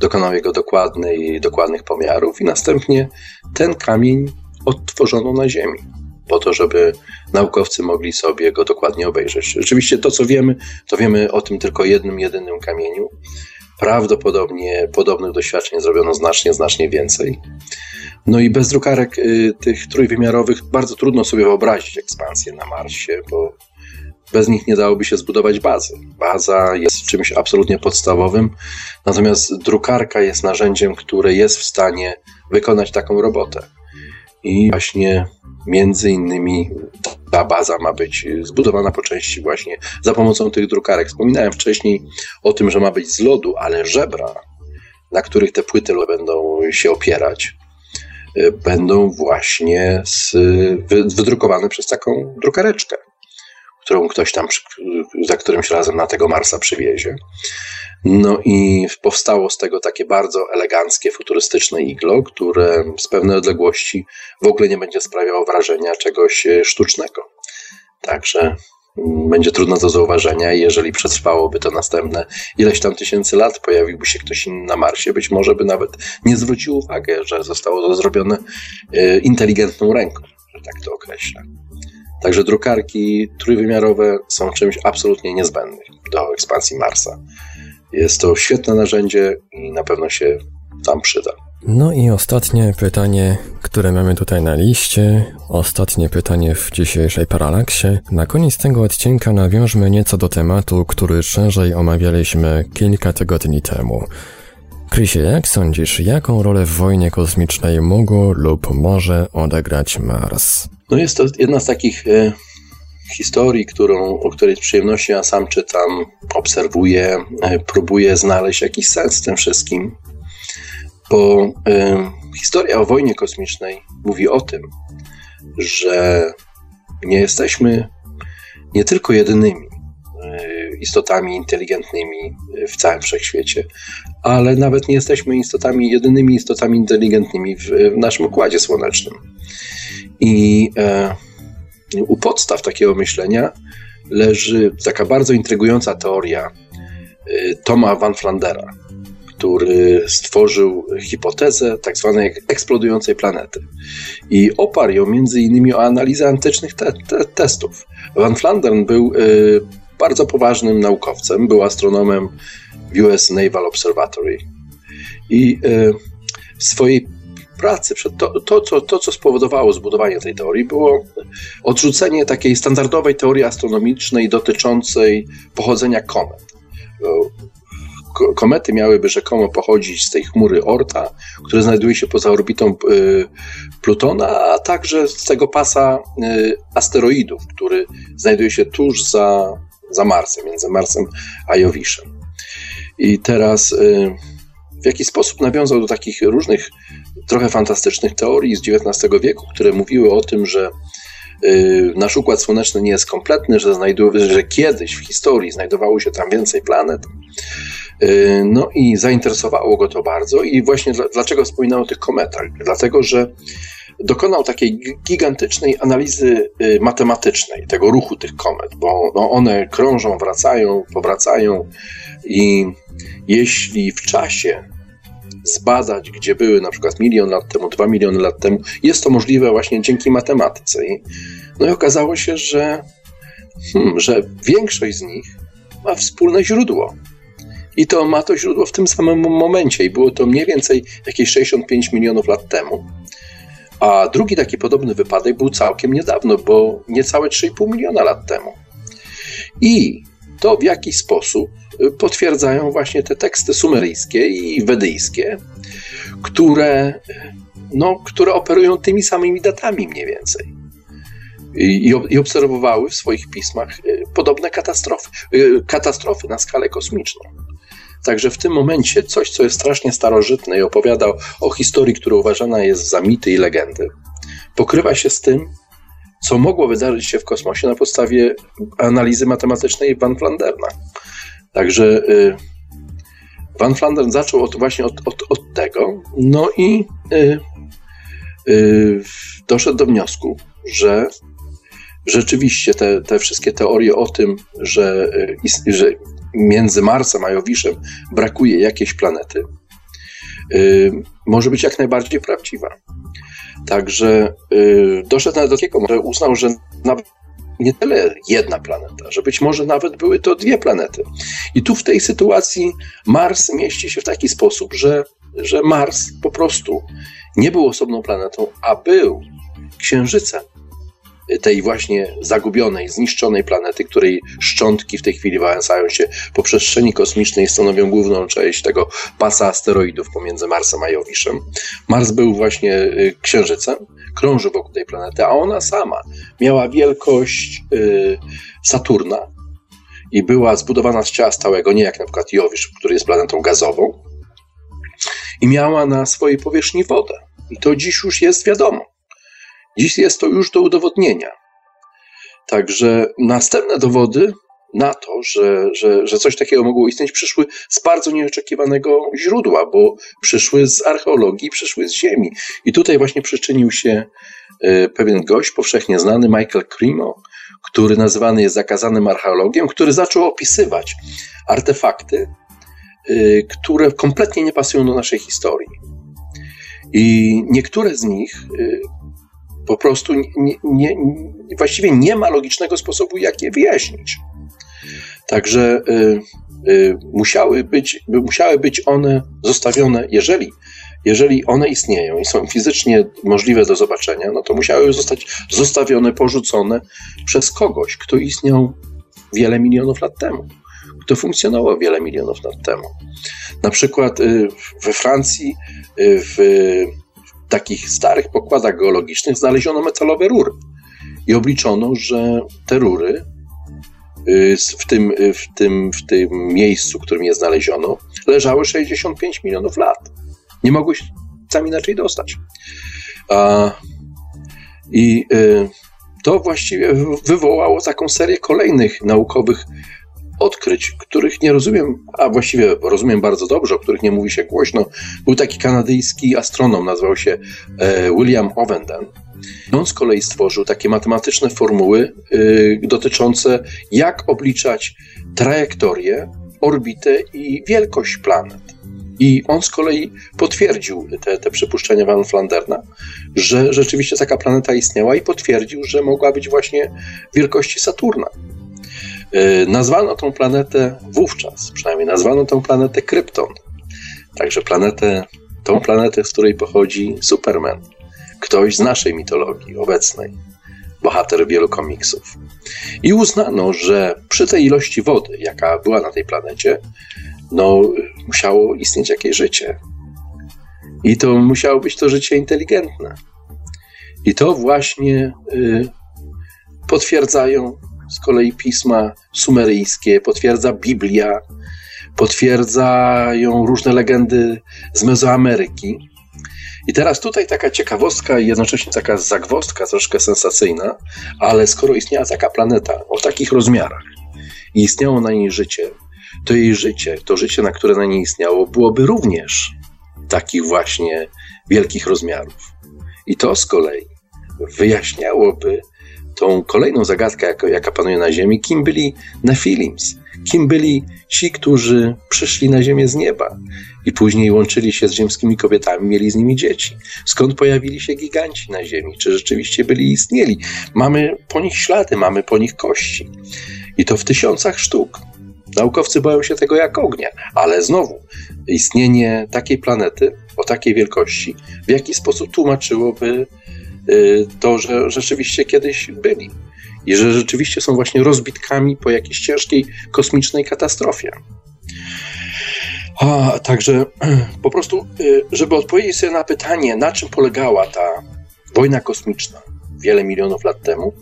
Dokonał jego dokładnej, dokładnych pomiarów i następnie ten kamień odtworzono na Ziemi, po to, żeby naukowcy mogli sobie go dokładnie obejrzeć. Rzeczywiście to, co wiemy, to wiemy o tym tylko jednym, jedynym kamieniu. Prawdopodobnie podobnych doświadczeń zrobiono znacznie, znacznie więcej. No i bez drukarek y, tych trójwymiarowych bardzo trudno sobie wyobrazić ekspansję na Marsie, bo bez nich nie dałoby się zbudować bazy. Baza jest czymś absolutnie podstawowym, natomiast drukarka jest narzędziem, które jest w stanie wykonać taką robotę. I właśnie między innymi ta baza ma być zbudowana po części właśnie za pomocą tych drukarek. Wspominałem wcześniej o tym, że ma być z lodu, ale żebra, na których te płyty będą się opierać, y, będą właśnie z, wydrukowane przez taką drukareczkę którą ktoś tam za którymś razem na tego Marsa przywiezie. No i powstało z tego takie bardzo eleganckie, futurystyczne iglo, które z pewnej odległości w ogóle nie będzie sprawiało wrażenia czegoś e, sztucznego. Także mm, będzie trudno do zauważenia jeżeli przetrwałoby to następne ileś tam tysięcy lat, pojawiłby się ktoś inny na Marsie, być może by nawet nie zwrócił uwagi, że zostało to zrobione e, inteligentną ręką, że tak to określę. Także drukarki trójwymiarowe są czymś absolutnie niezbędnym do ekspansji Marsa. Jest to świetne narzędzie i na pewno się tam przyda. No i ostatnie pytanie, które mamy tutaj na liście, ostatnie pytanie w dzisiejszej paralaksie. Na koniec tego odcinka nawiążmy nieco do tematu, który szerzej omawialiśmy kilka tygodni temu. Chrisie, jak sądzisz, jaką rolę w wojnie kosmicznej mógł lub może odegrać Mars? No jest to jedna z takich e, historii, którą, o której z przyjemnością ja sam czytam, obserwuję, e, próbuję znaleźć jakiś sens w tym wszystkim, bo e, historia o wojnie kosmicznej mówi o tym, że nie jesteśmy nie tylko jedynymi e, istotami inteligentnymi w całym wszechświecie, ale nawet nie jesteśmy istotami, jedynymi istotami inteligentnymi w, w naszym układzie słonecznym. I e, u podstaw takiego myślenia leży taka bardzo intrygująca teoria e, Toma van Flandera, który stworzył hipotezę tak zwanej eksplodującej planety. I oparł ją między innymi o analizę antycznych te, te, testów. Van Flandern był y, bardzo poważnym naukowcem, był astronomem US Naval Observatory i y, w swojej pracy, to, to, co, to, co spowodowało zbudowanie tej teorii, było odrzucenie takiej standardowej teorii astronomicznej dotyczącej pochodzenia komet. Komety miałyby rzekomo pochodzić z tej chmury Orta, która znajduje się poza orbitą y, Plutona, a także z tego pasa y, asteroidów, który znajduje się tuż za, za Marsem, między Marsem a Jowiszem. I teraz y, w jaki sposób nawiązał do takich różnych trochę fantastycznych teorii z XIX wieku, które mówiły o tym, że y, nasz układ słoneczny nie jest kompletny, że, znajduje, że kiedyś w historii znajdowało się tam więcej planet. Y, no i zainteresowało go to bardzo. I właśnie dlaczego wspominał o tych kometach? Dlatego, że dokonał takiej gigantycznej analizy y, matematycznej tego ruchu tych komet, bo one krążą, wracają, powracają i jeśli w czasie zbadać, gdzie były na przykład milion lat temu, dwa miliony lat temu. Jest to możliwe właśnie dzięki matematyce. No i okazało się, że, hmm, że większość z nich ma wspólne źródło. I to ma to źródło w tym samym momencie i było to mniej więcej jakieś 65 milionów lat temu. A drugi taki podobny wypadek był całkiem niedawno, bo niecałe 3,5 miliona lat temu. I to w jaki sposób potwierdzają właśnie te teksty sumeryjskie i wedyjskie, które, no, które operują tymi samymi datami mniej więcej. I, i obserwowały w swoich pismach y, podobne katastrofy, y, katastrofy na skalę kosmiczną. Także w tym momencie coś, co jest strasznie starożytne i opowiada o historii, która uważana jest za mity i legendy, pokrywa się z tym, co mogło wydarzyć się w kosmosie na podstawie analizy matematycznej Van Flanderna. Także y, Van Flandern zaczął od, właśnie od, od, od, tego, no i y, y, doszedł do wniosku, że rzeczywiście te, te wszystkie teorie o tym, że, że między Marsem a Jowiszem brakuje jakiejś planety, może być jak najbardziej prawdziwa. Także yy, doszedł nawet do takiego, że uznał, że nawet nie tyle jedna planeta, że być może nawet były to dwie planety. I tu w tej sytuacji Mars mieści się w taki sposób, że, że Mars po prostu nie był osobną planetą, a był księżycem tej właśnie zagubionej, zniszczonej planety, której szczątki w tej chwili wałęsają się po przestrzeni kosmicznej stanowią główną część tego pasa asteroidów pomiędzy Marsem a Jowiszem. Mars był właśnie y, księżycem, krążył wokół tej planety, a ona sama miała wielkość y, Saturna i była zbudowana z ciała stałego, nie jak na przykład Jowisz, który jest planetą gazową, i miała na swojej powierzchni wodę. I to dziś już jest wiadomo. Dziś jest to już do udowodnienia. Także następne dowody na to, że, że, że coś takiego mogło istnieć, przyszły z bardzo nieoczekiwanego źródła, bo przyszły z archeologii, przyszły z Ziemi. I tutaj właśnie przyczynił się e, pewien gość powszechnie znany, Michael Cremo, który nazywany jest zakazanym archeologiem, który zaczął opisywać artefakty, e, które kompletnie nie pasują do naszej historii. I niektóre z nich e, po prostu nie, nie, właściwie nie ma logicznego sposobu, jak je wyjaśnić. Także y, y, musiały, być, musiały być one zostawione, jeżeli, jeżeli one istnieją i są fizycznie możliwe do zobaczenia, no to musiały zostać zostawione, porzucone przez kogoś, kto istniał wiele milionów lat temu, kto funkcjonował wiele milionów lat temu. Na przykład y, we Francji y, w takich starych pokładach geologicznych znaleziono metalowe rury i obliczono, że te rury y, w tym, y, w tym, w tym miejscu, w którym je znaleziono, leżały 65 milionów lat. Nie mogły się tam inaczej dostać. A, I y, to właściwie wywołało taką serię kolejnych naukowych odkryć, których nie rozumiem, a właściwie rozumiem bardzo dobrze, o których nie mówi się głośno. Był taki kanadyjski astronom, nazywał się e, William Ovenden. On z kolei stworzył takie matematyczne formuły y, dotyczące, jak obliczać trajektorię, orbitę i wielkość planet. I on z kolei potwierdził te, te przypuszczenia Van Flanderna, że rzeczywiście taka planeta istniała i potwierdził, że mogła być właśnie wielkości Saturna. E, nazwano tą planetę wówczas, przynajmniej nazwano tą planetę Krypton. Także planetę, tą planetę, z której pochodzi Superman. Ktoś z naszej mitologii obecnej, bohater wielu komiksów. I uznano, że przy tej ilości wody, jaka była na tej planecie, no, musiało istnieć jakieś życie. I to musiało być to życie inteligentne. I to właśnie y, potwierdzają z kolei pisma sumeryjskie, potwierdza Biblia, potwierdzają różne legendy z Mezoameryki. I teraz tutaj taka ciekawostka i jednocześnie taka zagwostka, troszkę sensacyjna, ale skoro istniała taka planeta o takich rozmiarach i istniało na niej życie, to jej życie, to życie, na które na niej istniało, byłoby również takich właśnie wielkich rozmiarów. I to z kolei wyjaśniałoby tą kolejną zagadkę, jaka, panuje na Ziemi, kim byli Nefilims, kim byli ci, którzy przyszli na Ziemię z nieba i później łączyli się z ziemskimi kobietami, mieli z nimi dzieci. Skąd pojawili się giganci na Ziemi? Czy rzeczywiście byli i istnieli? Mamy po nich ślady, mamy po nich kości. I to w tysiącach sztuk. Naukowcy boją się tego jak ognia, ale znowu istnienie takiej planety o takiej wielkości w jaki sposób tłumaczyłoby to, że rzeczywiście kiedyś byli i że rzeczywiście są właśnie rozbitkami po jakiejś ciężkiej kosmicznej katastrofie. A, także po prostu, y, żeby odpowiedzieć sobie na pytanie, na czym polegała ta wojna kosmiczna wiele milionów lat temu,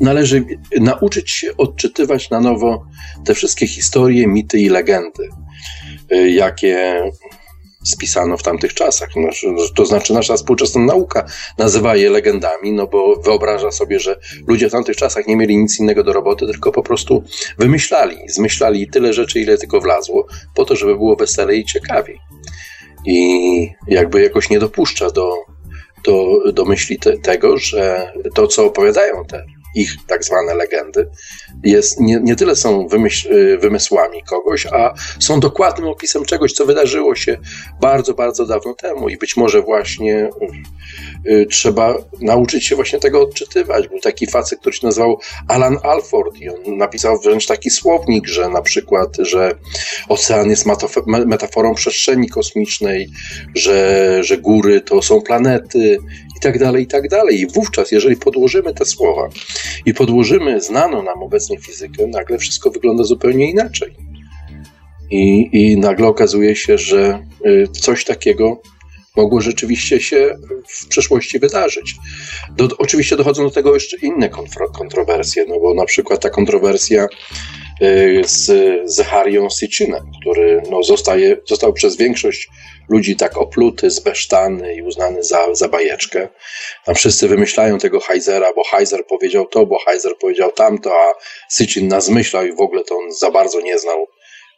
należy nauczyć się odczytywać na nowo te wszystkie historie, mity i legendy, y, jakie spisano w tamtych czasach. No, to znaczy nasza współczesna nauka nazywa je legendami, no bo wyobraża sobie, że ludzie w tamtych czasach nie mieli nic innego do roboty, tylko po prostu wymyślali, zmyślali tyle rzeczy, ile tylko wlazło, po to, żeby było weselej i ciekawiej. I jakby jakoś nie dopuszcza do, do, do myśli te, tego, że to, co opowiadają te ich tak zwane legendy, jest, nie, nie tyle są wymyśl, y, wymysłami kogoś, a są dokładnym opisem czegoś, co wydarzyło się bardzo, bardzo dawno temu i być może właśnie y, trzeba nauczyć się właśnie tego odczytywać. Był taki facet, który się nazywał Alan Alford i on napisał wręcz taki słownik, że na przykład, że ocean jest metaforą przestrzeni kosmicznej, że, że góry to są planety i tak dalej, i tak dalej. I wówczas, jeżeli podłożymy te słowa i podłożymy znaną nam obecnie fizykę, nagle wszystko wygląda zupełnie inaczej. I, I nagle okazuje się, że y, coś takiego mogło rzeczywiście się w przeszłości wydarzyć. Do, oczywiście dochodzą do tego jeszcze inne kontrowersje, no bo na przykład ta kontrowersja y, z Zecharią Sitchinem, który no, zostaje, został przez większość ludzi tak opluty, zbesztany i uznany za, za bajeczkę. Tam wszyscy wymyślają tego Heizera, bo Heizer powiedział to, bo Heizer powiedział tamto, a Sitchin nas myślał i w ogóle to on za bardzo nie znał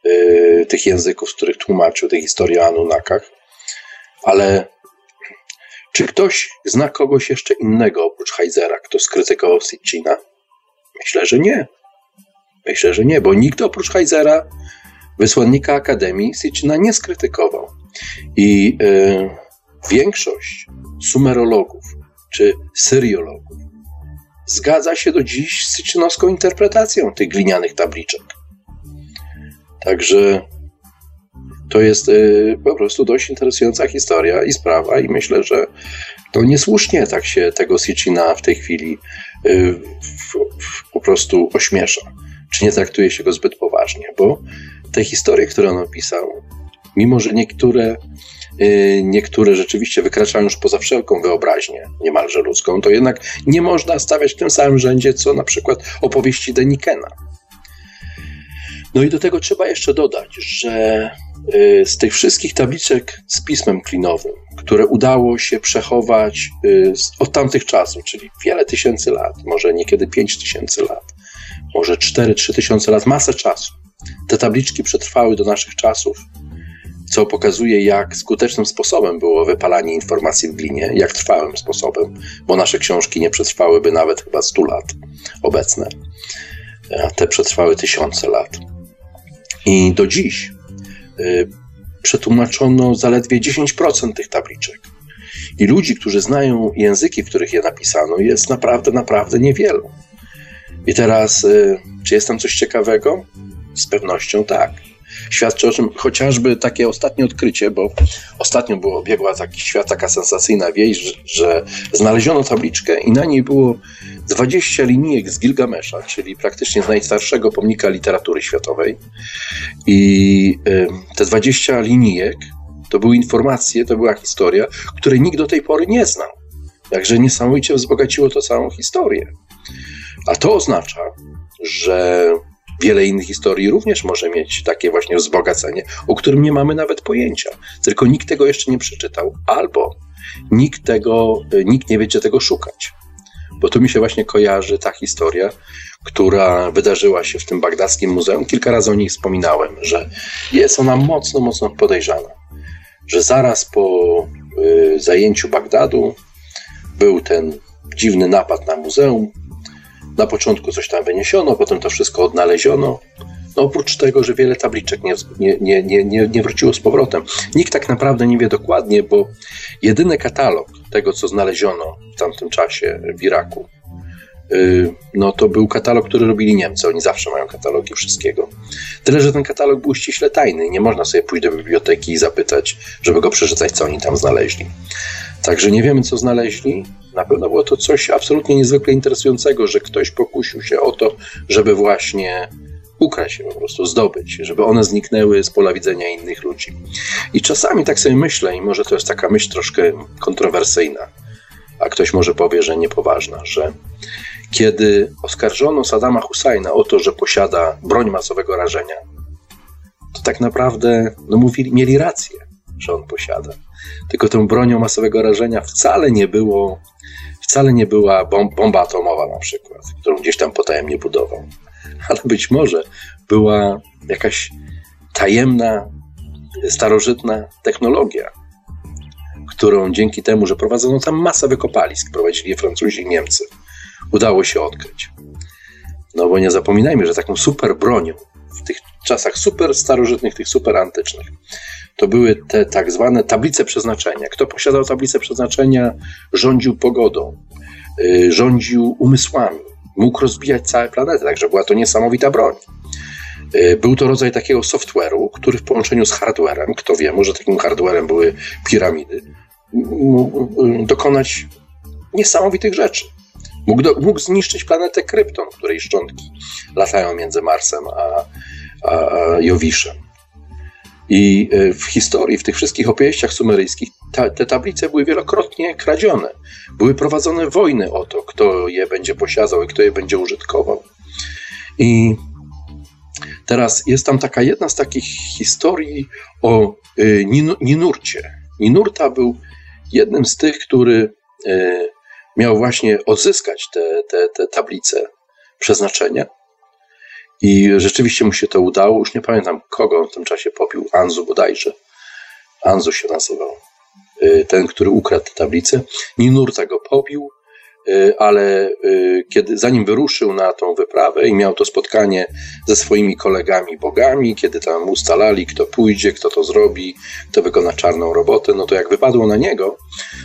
y, tych języków, z których tłumaczył te historie o Anunnakach. Ale czy ktoś zna kogoś jeszcze innego oprócz Heizera, kto skrytykował Sitchina? Myślę, że nie. Myślę, że nie, bo nikt oprócz Heizera, wysłannika Akademii, Sitchina nie skrytykował. I y, większość sumerologów czy syriologów zgadza się do dziś z sitchinowską interpretacją tych glinianych tabliczek. Także to jest y, po prostu dość interesująca historia i sprawa, i myślę, że to niesłusznie tak się tego Sitchina w tej chwili y, po prostu ośmiesza, czy nie traktuje się go zbyt poważnie, bo te historie, które on opisał, mimo że niektóre, y, niektóre rzeczywiście wykraczają już poza wszelką wyobraźnię, niemalże ludzką, to jednak nie można stawiać w tym samym rzędzie, co na przykład opowieści Denikena. No i do tego trzeba jeszcze dodać, że y, z tych wszystkich tabliczek z pismem klinowym, które udało się przechować y, od tamtych czasów, czyli wiele tysięcy lat, może niekiedy pięć tysięcy lat, może 4-3 tysiące lat, masę czasu. Te tabliczki przetrwały do naszych czasów, co pokazuje, jak skutecznym sposobem było wypalanie informacji w glinie, jak trwałym sposobem, bo nasze książki nie przetrwałyby nawet chyba 100 lat obecne. A te przetrwały tysiące lat. I do dziś y, przetłumaczono zaledwie 10% tych tabliczek. I ludzi, którzy znają języki, w których je napisano, jest naprawdę, naprawdę niewielu. I teraz, y, czy jest tam coś ciekawego? Z pewnością tak. Świadczy o czym chociażby takie ostatnie odkrycie, bo ostatnio było, biegła taki świat, taka sensacyjna wieść, że, że znaleziono tabliczkę i na niej było 20 linijek z Gilgamesza, czyli praktycznie z najstarszego pomnika literatury światowej. I te 20 linijek to były informacje, to była historia, której nikt do tej pory nie znał. Także niesamowicie wzbogaciło to całą historię. A to oznacza, że wiele innych historii również może mieć takie właśnie wzbogacenie, o którym nie mamy nawet pojęcia. Tylko nikt tego jeszcze nie przeczytał, albo nikt tego, nikt nie wie, gdzie tego szukać. Bo tu mi się właśnie kojarzy ta historia, która wydarzyła się w tym bagdackim muzeum. Kilka razy o niej wspominałem, że jest ona mocno, mocno podejrzana. Że zaraz po y, zajęciu Bagdadu był ten dziwny napad na muzeum, na początku coś tam wyniesiono, potem to wszystko odnaleziono. No oprócz tego, że wiele tabliczek nie, nie, nie, nie, nie wróciło z powrotem. Nikt tak naprawdę nie wie dokładnie, bo jedyny katalog tego, co znaleziono w tamtym czasie w Iraku, y, no to był katalog, który robili Niemcy. Oni zawsze mają katalogi wszystkiego. Tyle, że ten katalog był ściśle tajny. Nie można sobie pójść do biblioteki i zapytać, żeby go przeczytać, co oni tam znaleźli. Także nie wiemy, co znaleźli. Na pewno było to coś absolutnie niezwykle interesującego, że ktoś pokusił się o to, żeby właśnie ukraść je po prostu, zdobyć, żeby one zniknęły z pola widzenia innych ludzi. I czasami tak sobie myślę, i może to jest taka myśl troszkę kontrowersyjna, a ktoś może powie, że niepoważna, że kiedy oskarżono Saddama Husajna o to, że posiada broń masowego rażenia, to tak naprawdę no, mówili, mieli rację, że on posiada. Tylko tą bronią masowego rażenia wcale nie było, wcale nie była bomba atomowa na przykład, którą gdzieś tam potajemnie budował. Ale być może była jakaś tajemna, starożytna technologia, którą dzięki temu, że prowadzono tam masę wykopalisk, prowadzili je Francuzi i Niemcy, udało się odkryć. No bo nie zapominajmy, że taką super bronią w tych czasach super starożytnych, tych super antycznych, to były te tak zwane tablice przeznaczenia. Kto posiadał tablicę przeznaczenia, rządził pogodą, y, rządził umysłami, mógł rozbijać całe planety, także była to niesamowita broń. Y, był to rodzaj takiego software'u, który w połączeniu z hardwarem, kto wie, może takim hardwarem były piramidy, mógł y, dokonać niesamowitych rzeczy. Mógł, do, mógł zniszczyć planetę Krypton, której szczątki latają między Marsem a, a, a Jowiszem. I y, w historii, w tych wszystkich opowieściach sumeryjskich, ta, te tablice były wielokrotnie kradzione. Były prowadzone wojny o to, kto je będzie posiadał i kto je będzie użytkował. I teraz jest tam taka jedna z takich historii o y, Ninurcie. Ninurta był jednym z tych, który y, miał właśnie odzyskać te, te, te tablice przeznaczenia. I rzeczywiście mu się to udało. Już nie pamiętam, kogo on w tym czasie popił. Anzu bodajże. Anzu się nazywał. Y, ten, który ukradł tę tablicę. Ninurta go pobił, y, ale y, kiedy, zanim wyruszył na tą wyprawę i miał to spotkanie ze swoimi kolegami bogami, kiedy tam ustalali, kto pójdzie, kto to zrobi, kto wykona czarną robotę, no to jak wypadło na niego,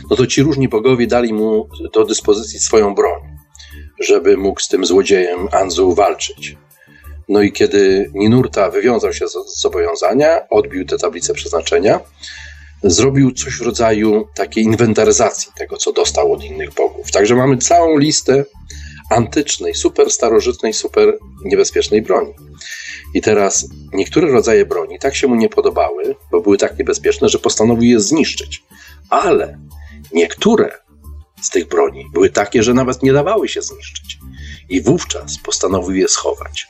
no to ci różni bogowie dali mu do dyspozycji swoją broń, żeby mógł z tym złodziejem Anzu walczyć. No i kiedy Ninurta wywiązał się z zobowiązania, odbił tę tablicę przeznaczenia, zrobił coś w rodzaju takiej inwentaryzacji tego, co dostał od innych bogów. Także mamy całą listę antycznej, super starożytnej, super niebezpiecznej broni. I teraz niektóre rodzaje broni tak się mu nie podobały, bo były tak niebezpieczne, że postanowił je zniszczyć. Ale niektóre z tych broni były takie, że nawet nie dawały się zniszczyć. I wówczas postanowił je schować.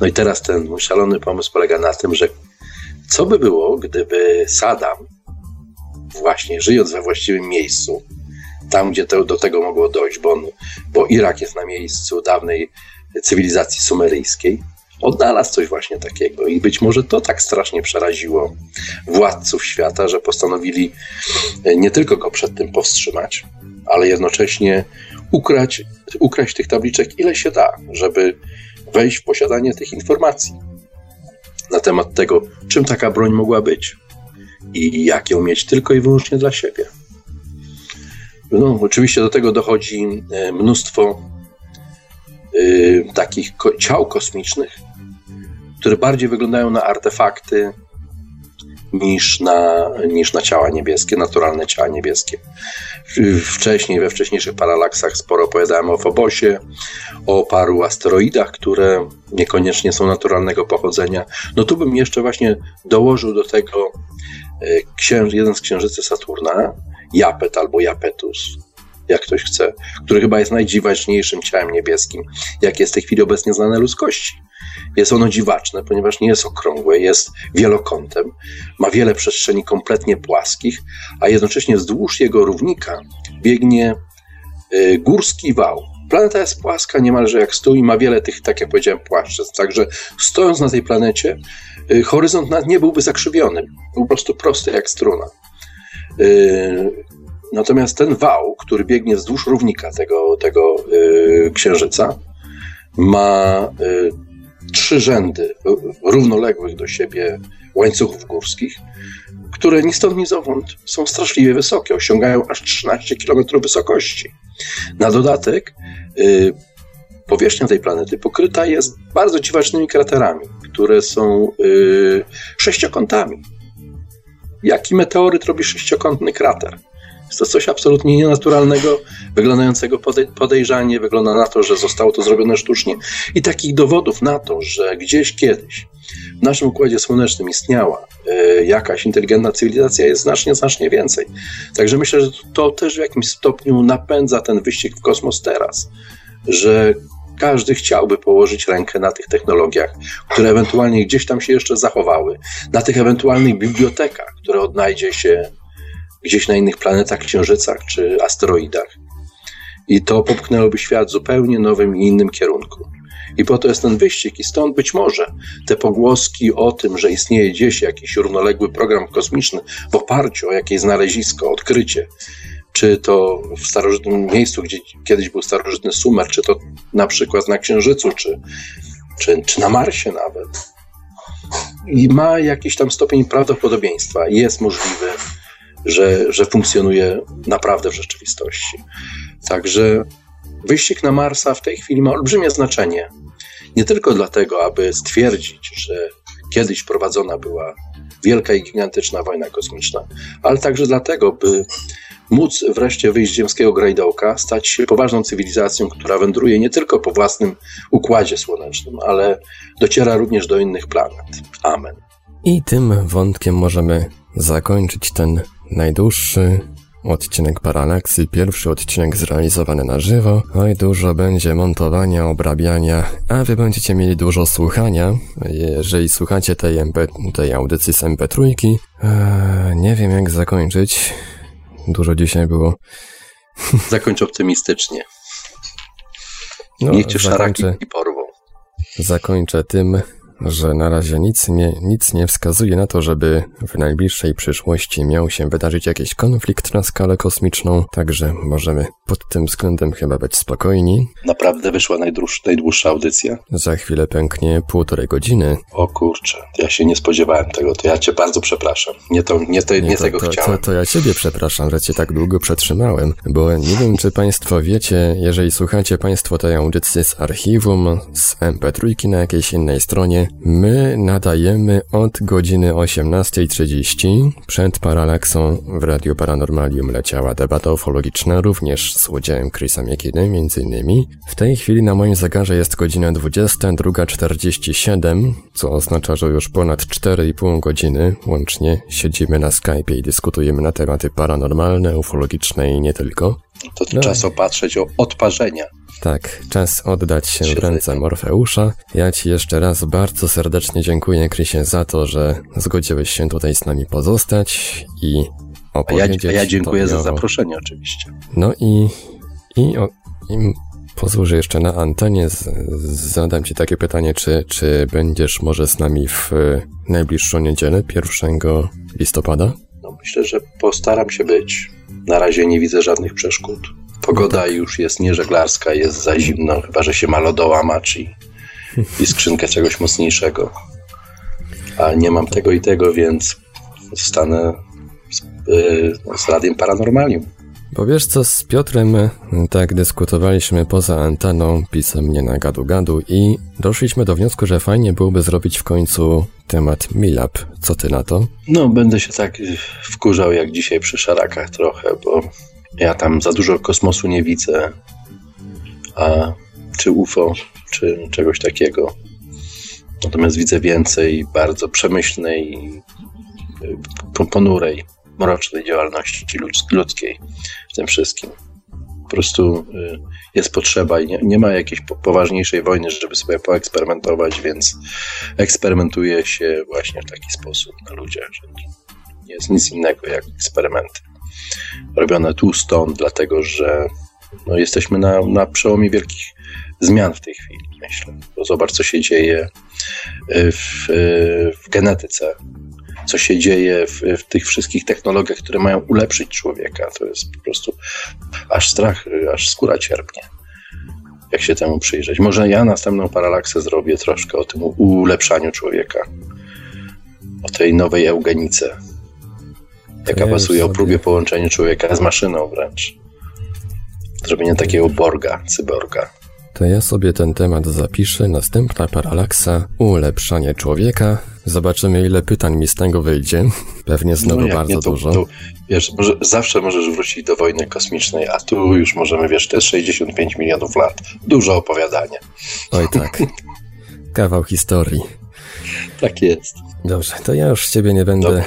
No i teraz ten mój szalony pomysł polega na tym, że co by było, gdyby Saddam, właśnie żyjąc we właściwym miejscu, tam gdzie to, do tego mogło dojść, bo, on, bo Irak jest na miejscu dawnej cywilizacji sumeryjskiej, odnalazł coś właśnie takiego. I być może to tak strasznie przeraziło władców świata, że postanowili nie tylko go przed tym powstrzymać, ale jednocześnie ukraść, ukraść tych tabliczek ile się da, żeby wejść w posiadanie tych informacji na temat tego, czym taka broń mogła być i jak ją mieć tylko i wyłącznie dla siebie. No, oczywiście do tego dochodzi e, mnóstwo y, takich ko ciał kosmicznych, które bardziej wyglądają na artefakty niż na, niż na ciała niebieskie, naturalne ciała niebieskie. Wcześniej, we wcześniejszych paralaksach sporo opowiadałem o Fobosie, o paru asteroidach, które niekoniecznie są naturalnego pochodzenia. No tu bym jeszcze właśnie dołożył do tego e, księż, jeden z księżycy Saturna, Japet albo Japetus, jak ktoś chce, który chyba jest najdziwaczniejszym ciałem niebieskim, jakie jest w tej chwili obecnie znane ludzkości. Jest ono dziwaczne, ponieważ nie jest okrągłe, jest wielokątem, ma wiele przestrzeni kompletnie płaskich, a jednocześnie wzdłuż jego równika biegnie y, górski wał. Planeta jest płaska niemalże jak stół i ma wiele tych, tak jak powiedziałem, płaszczyzn. Także stojąc na tej planecie, y, horyzont nad nie byłby zakrzywiony, był po prostu prosty jak struna. Y, natomiast ten wał, który biegnie wzdłuż równika tego, tego księżyca, ma trzy rzędy równoległych do siebie łańcuchów górskich, które ni stąd, ni zowąd są straszliwie wysokie, osiągają aż 13 km wysokości. Na dodatek y, powierzchnia tej planety pokryta jest bardzo dziwacznymi kraterami, które są y, sześciokątami. Jaki meteoryt robi sześciokątny krater? Jest to coś absolutnie nienaturalnego, wyglądającego podejrzanie, wygląda na to, że zostało to zrobione sztucznie. I takich dowodów na to, że gdzieś kiedyś w naszym układzie słonecznym istniała e, jakaś inteligentna cywilizacja, jest znacznie, znacznie więcej. Także myślę, że to też w jakimś stopniu napędza ten wyścig w kosmos teraz, że każdy chciałby położyć rękę na tych technologiach, które ewentualnie gdzieś tam się jeszcze zachowały, na tych ewentualnych bibliotekach, które odnajdzie się gdzieś na innych planetach, księżycach czy asteroidach. I to popchnęłoby świat w zupełnie nowym i innym kierunku. I po to jest ten wyścig, i stąd być może te pogłoski o tym, że istnieje gdzieś jakiś równoległy program kosmiczny w oparciu o jakieś znalezisko, odkrycie, czy to w starożytnym miejscu, gdzie kiedyś był starożytny Sumer, czy to na przykład na Księżycu, czy, czy, czy na Marsie nawet ma jakiś tam stopień prawdopodobieństwa, jest możliwy, że, że funkcjonuje naprawdę w rzeczywistości. Także wyścig na Marsa w tej chwili ma olbrzymie znaczenie. Nie tylko dlatego, aby stwierdzić, że kiedyś prowadzona była wielka i gigantyczna wojna kosmiczna, ale także dlatego, by móc wreszcie wyjść z ziemskiego grajdołka, stać się poważną cywilizacją, która wędruje nie tylko po własnym układzie słonecznym, ale dociera również do innych planet. Amen. I tym wątkiem możemy zakończyć ten najdłuższy odcinek Paralaksy, pierwszy odcinek zrealizowany na żywo. Oj, dużo będzie montowania, obrabiania, a wy będziecie mieli dużo słuchania, jeżeli słuchacie tej, MP, tej audycji z MP3. Eee, nie wiem jak zakończyć. Dużo dzisiaj było. Zakończ optymistycznie. No, Niech cię szaraki i porwą. Zakończę tym, że na razie nic nie, nic nie wskazuje na to, żeby w najbliższej przyszłości miał się wydarzyć jakiś konflikt na skalę kosmiczną, także możemy pod tym względem chyba być spokojni. Naprawdę wyszła najdłuższa, najdłuższa audycja? Za chwilę pęknie półtorej godziny. O kurczę, ja się nie spodziewałem tego, to ja cię bardzo przepraszam. Nie, to, nie, te, nie, nie to, tego to, chciałem. To, to ja ciebie przepraszam, że cię tak długo przetrzymałem, bo nie wiem, czy państwo wiecie, jeżeli słuchacie państwo tej audycji z archiwum, z MP3 na jakiejś innej stronie, My nadajemy od godziny 18.30. Przed paralaksą w Radiu Paranormalium leciała debata ufologiczna, również z udziałem Chrisa Miekiny, między innymi. W tej chwili na moim zegarze jest godzina 22.47, co oznacza, że już ponad 4,5 godziny łącznie siedzimy na Skype'ie i dyskutujemy na tematy paranormalne, ufologiczne i nie tylko. To no. czas opatrzeć o odparzenia. Tak, czas oddać się w ręce Morfeusza. Ja Ci jeszcze raz bardzo serdecznie dziękuję, Krysie, za to, że zgodziłeś się tutaj z nami pozostać i opowiedzieć. A ja, a ja dziękuję za zaproszenie oczywiście. No i, i, o, i pozwól, że jeszcze na antenie z, zadam Ci takie pytanie, czy, czy będziesz może z nami w najbliższą niedzielę, 1 listopada? No myślę, że postaram się być. Na razie nie widzę żadnych przeszkód. Pogoda już jest nieżeglarska, jest za zimno, chyba że się ma lodołamacz i, i skrzynkę czegoś mocniejszego. A nie mam tego i tego, więc stanę z, yy, z Radiem Paranormalium. Bo wiesz co, z Piotrem tak dyskutowaliśmy poza anteną, pisał mnie na gadu-gadu i doszliśmy do wniosku, że fajnie byłoby zrobić w końcu temat Milab. Co ty na to? No, będę się tak wkurzał jak dzisiaj przy szarakach trochę, bo ja tam za dużo kosmosu nie widzę, a czy UFO, czy czegoś takiego. Natomiast widzę więcej bardzo przemyślnej, y, ponurej, mrocznej działalności ludzkiej w tym wszystkim. Po prostu y, jest potrzeba i nie, ma jakiejś poważniejszej wojny, żeby sobie poeksperymentować, więc eksperymentuje się właśnie w taki sposób na ludziach, nie jest nic innego jak eksperymenty robione tu, stąd, dlatego że no, jesteśmy na, na przełomie wielkich zmian w tej chwili, myślę. Bo zobacz, co się dzieje y, w, y, w genetyce, co się dzieje w, w, tych wszystkich technologiach, które mają ulepszyć człowieka. To jest po prostu aż strach, aż skóra cierpnie, jak się temu przyjrzeć. Może ja następną paralaksę zrobię troszkę o tym ulepszaniu człowieka, o tej nowej eugenice, jaka pasuje o próbie połączenia człowieka z maszyną wręcz. Zrobienie takiego borga, cyborga. To ja sobie ten temat zapiszę. Następna paralaksa, ulepszanie człowieka. Zobaczymy, ile pytań mi z tego wyjdzie. Pewnie znowu no bardzo nie, to, dużo. To, wiesz, może, zawsze możesz wrócić do wojny kosmicznej, a tu już możemy, wiesz, jest 65 milionów lat. Dużo opowiadania. Oj tak. Kawał historii. Tak jest. Dobrze, to ja już ciebie nie będę Dobra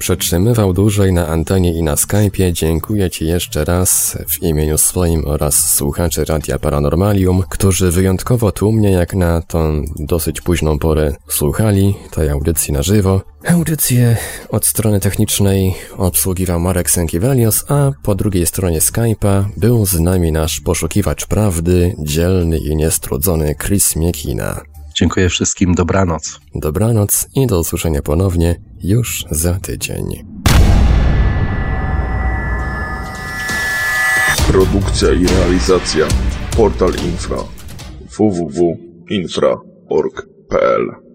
przetrzymywał dłużej na antenie i na Skype'ie, dziękuję Ci jeszcze raz w imieniu swoim oraz słuchaczy Radia Paranormalium, którzy wyjątkowo tłumnie jak na tą dosyć późną porę słuchali tej audycji na żywo. Audycję od strony technicznej obsługiwał Marek Sękiewelios, a po drugiej stronie Skype'a był z nami nasz poszukiwacz prawdy, dzielny i niestrudzony Chris Miekina. Dziękuję wszystkim, dobranoc. Dobranoc i do usłyszenia ponownie już za tydzień. Produkcja i realizacja Portal Infra www.infra.org.pl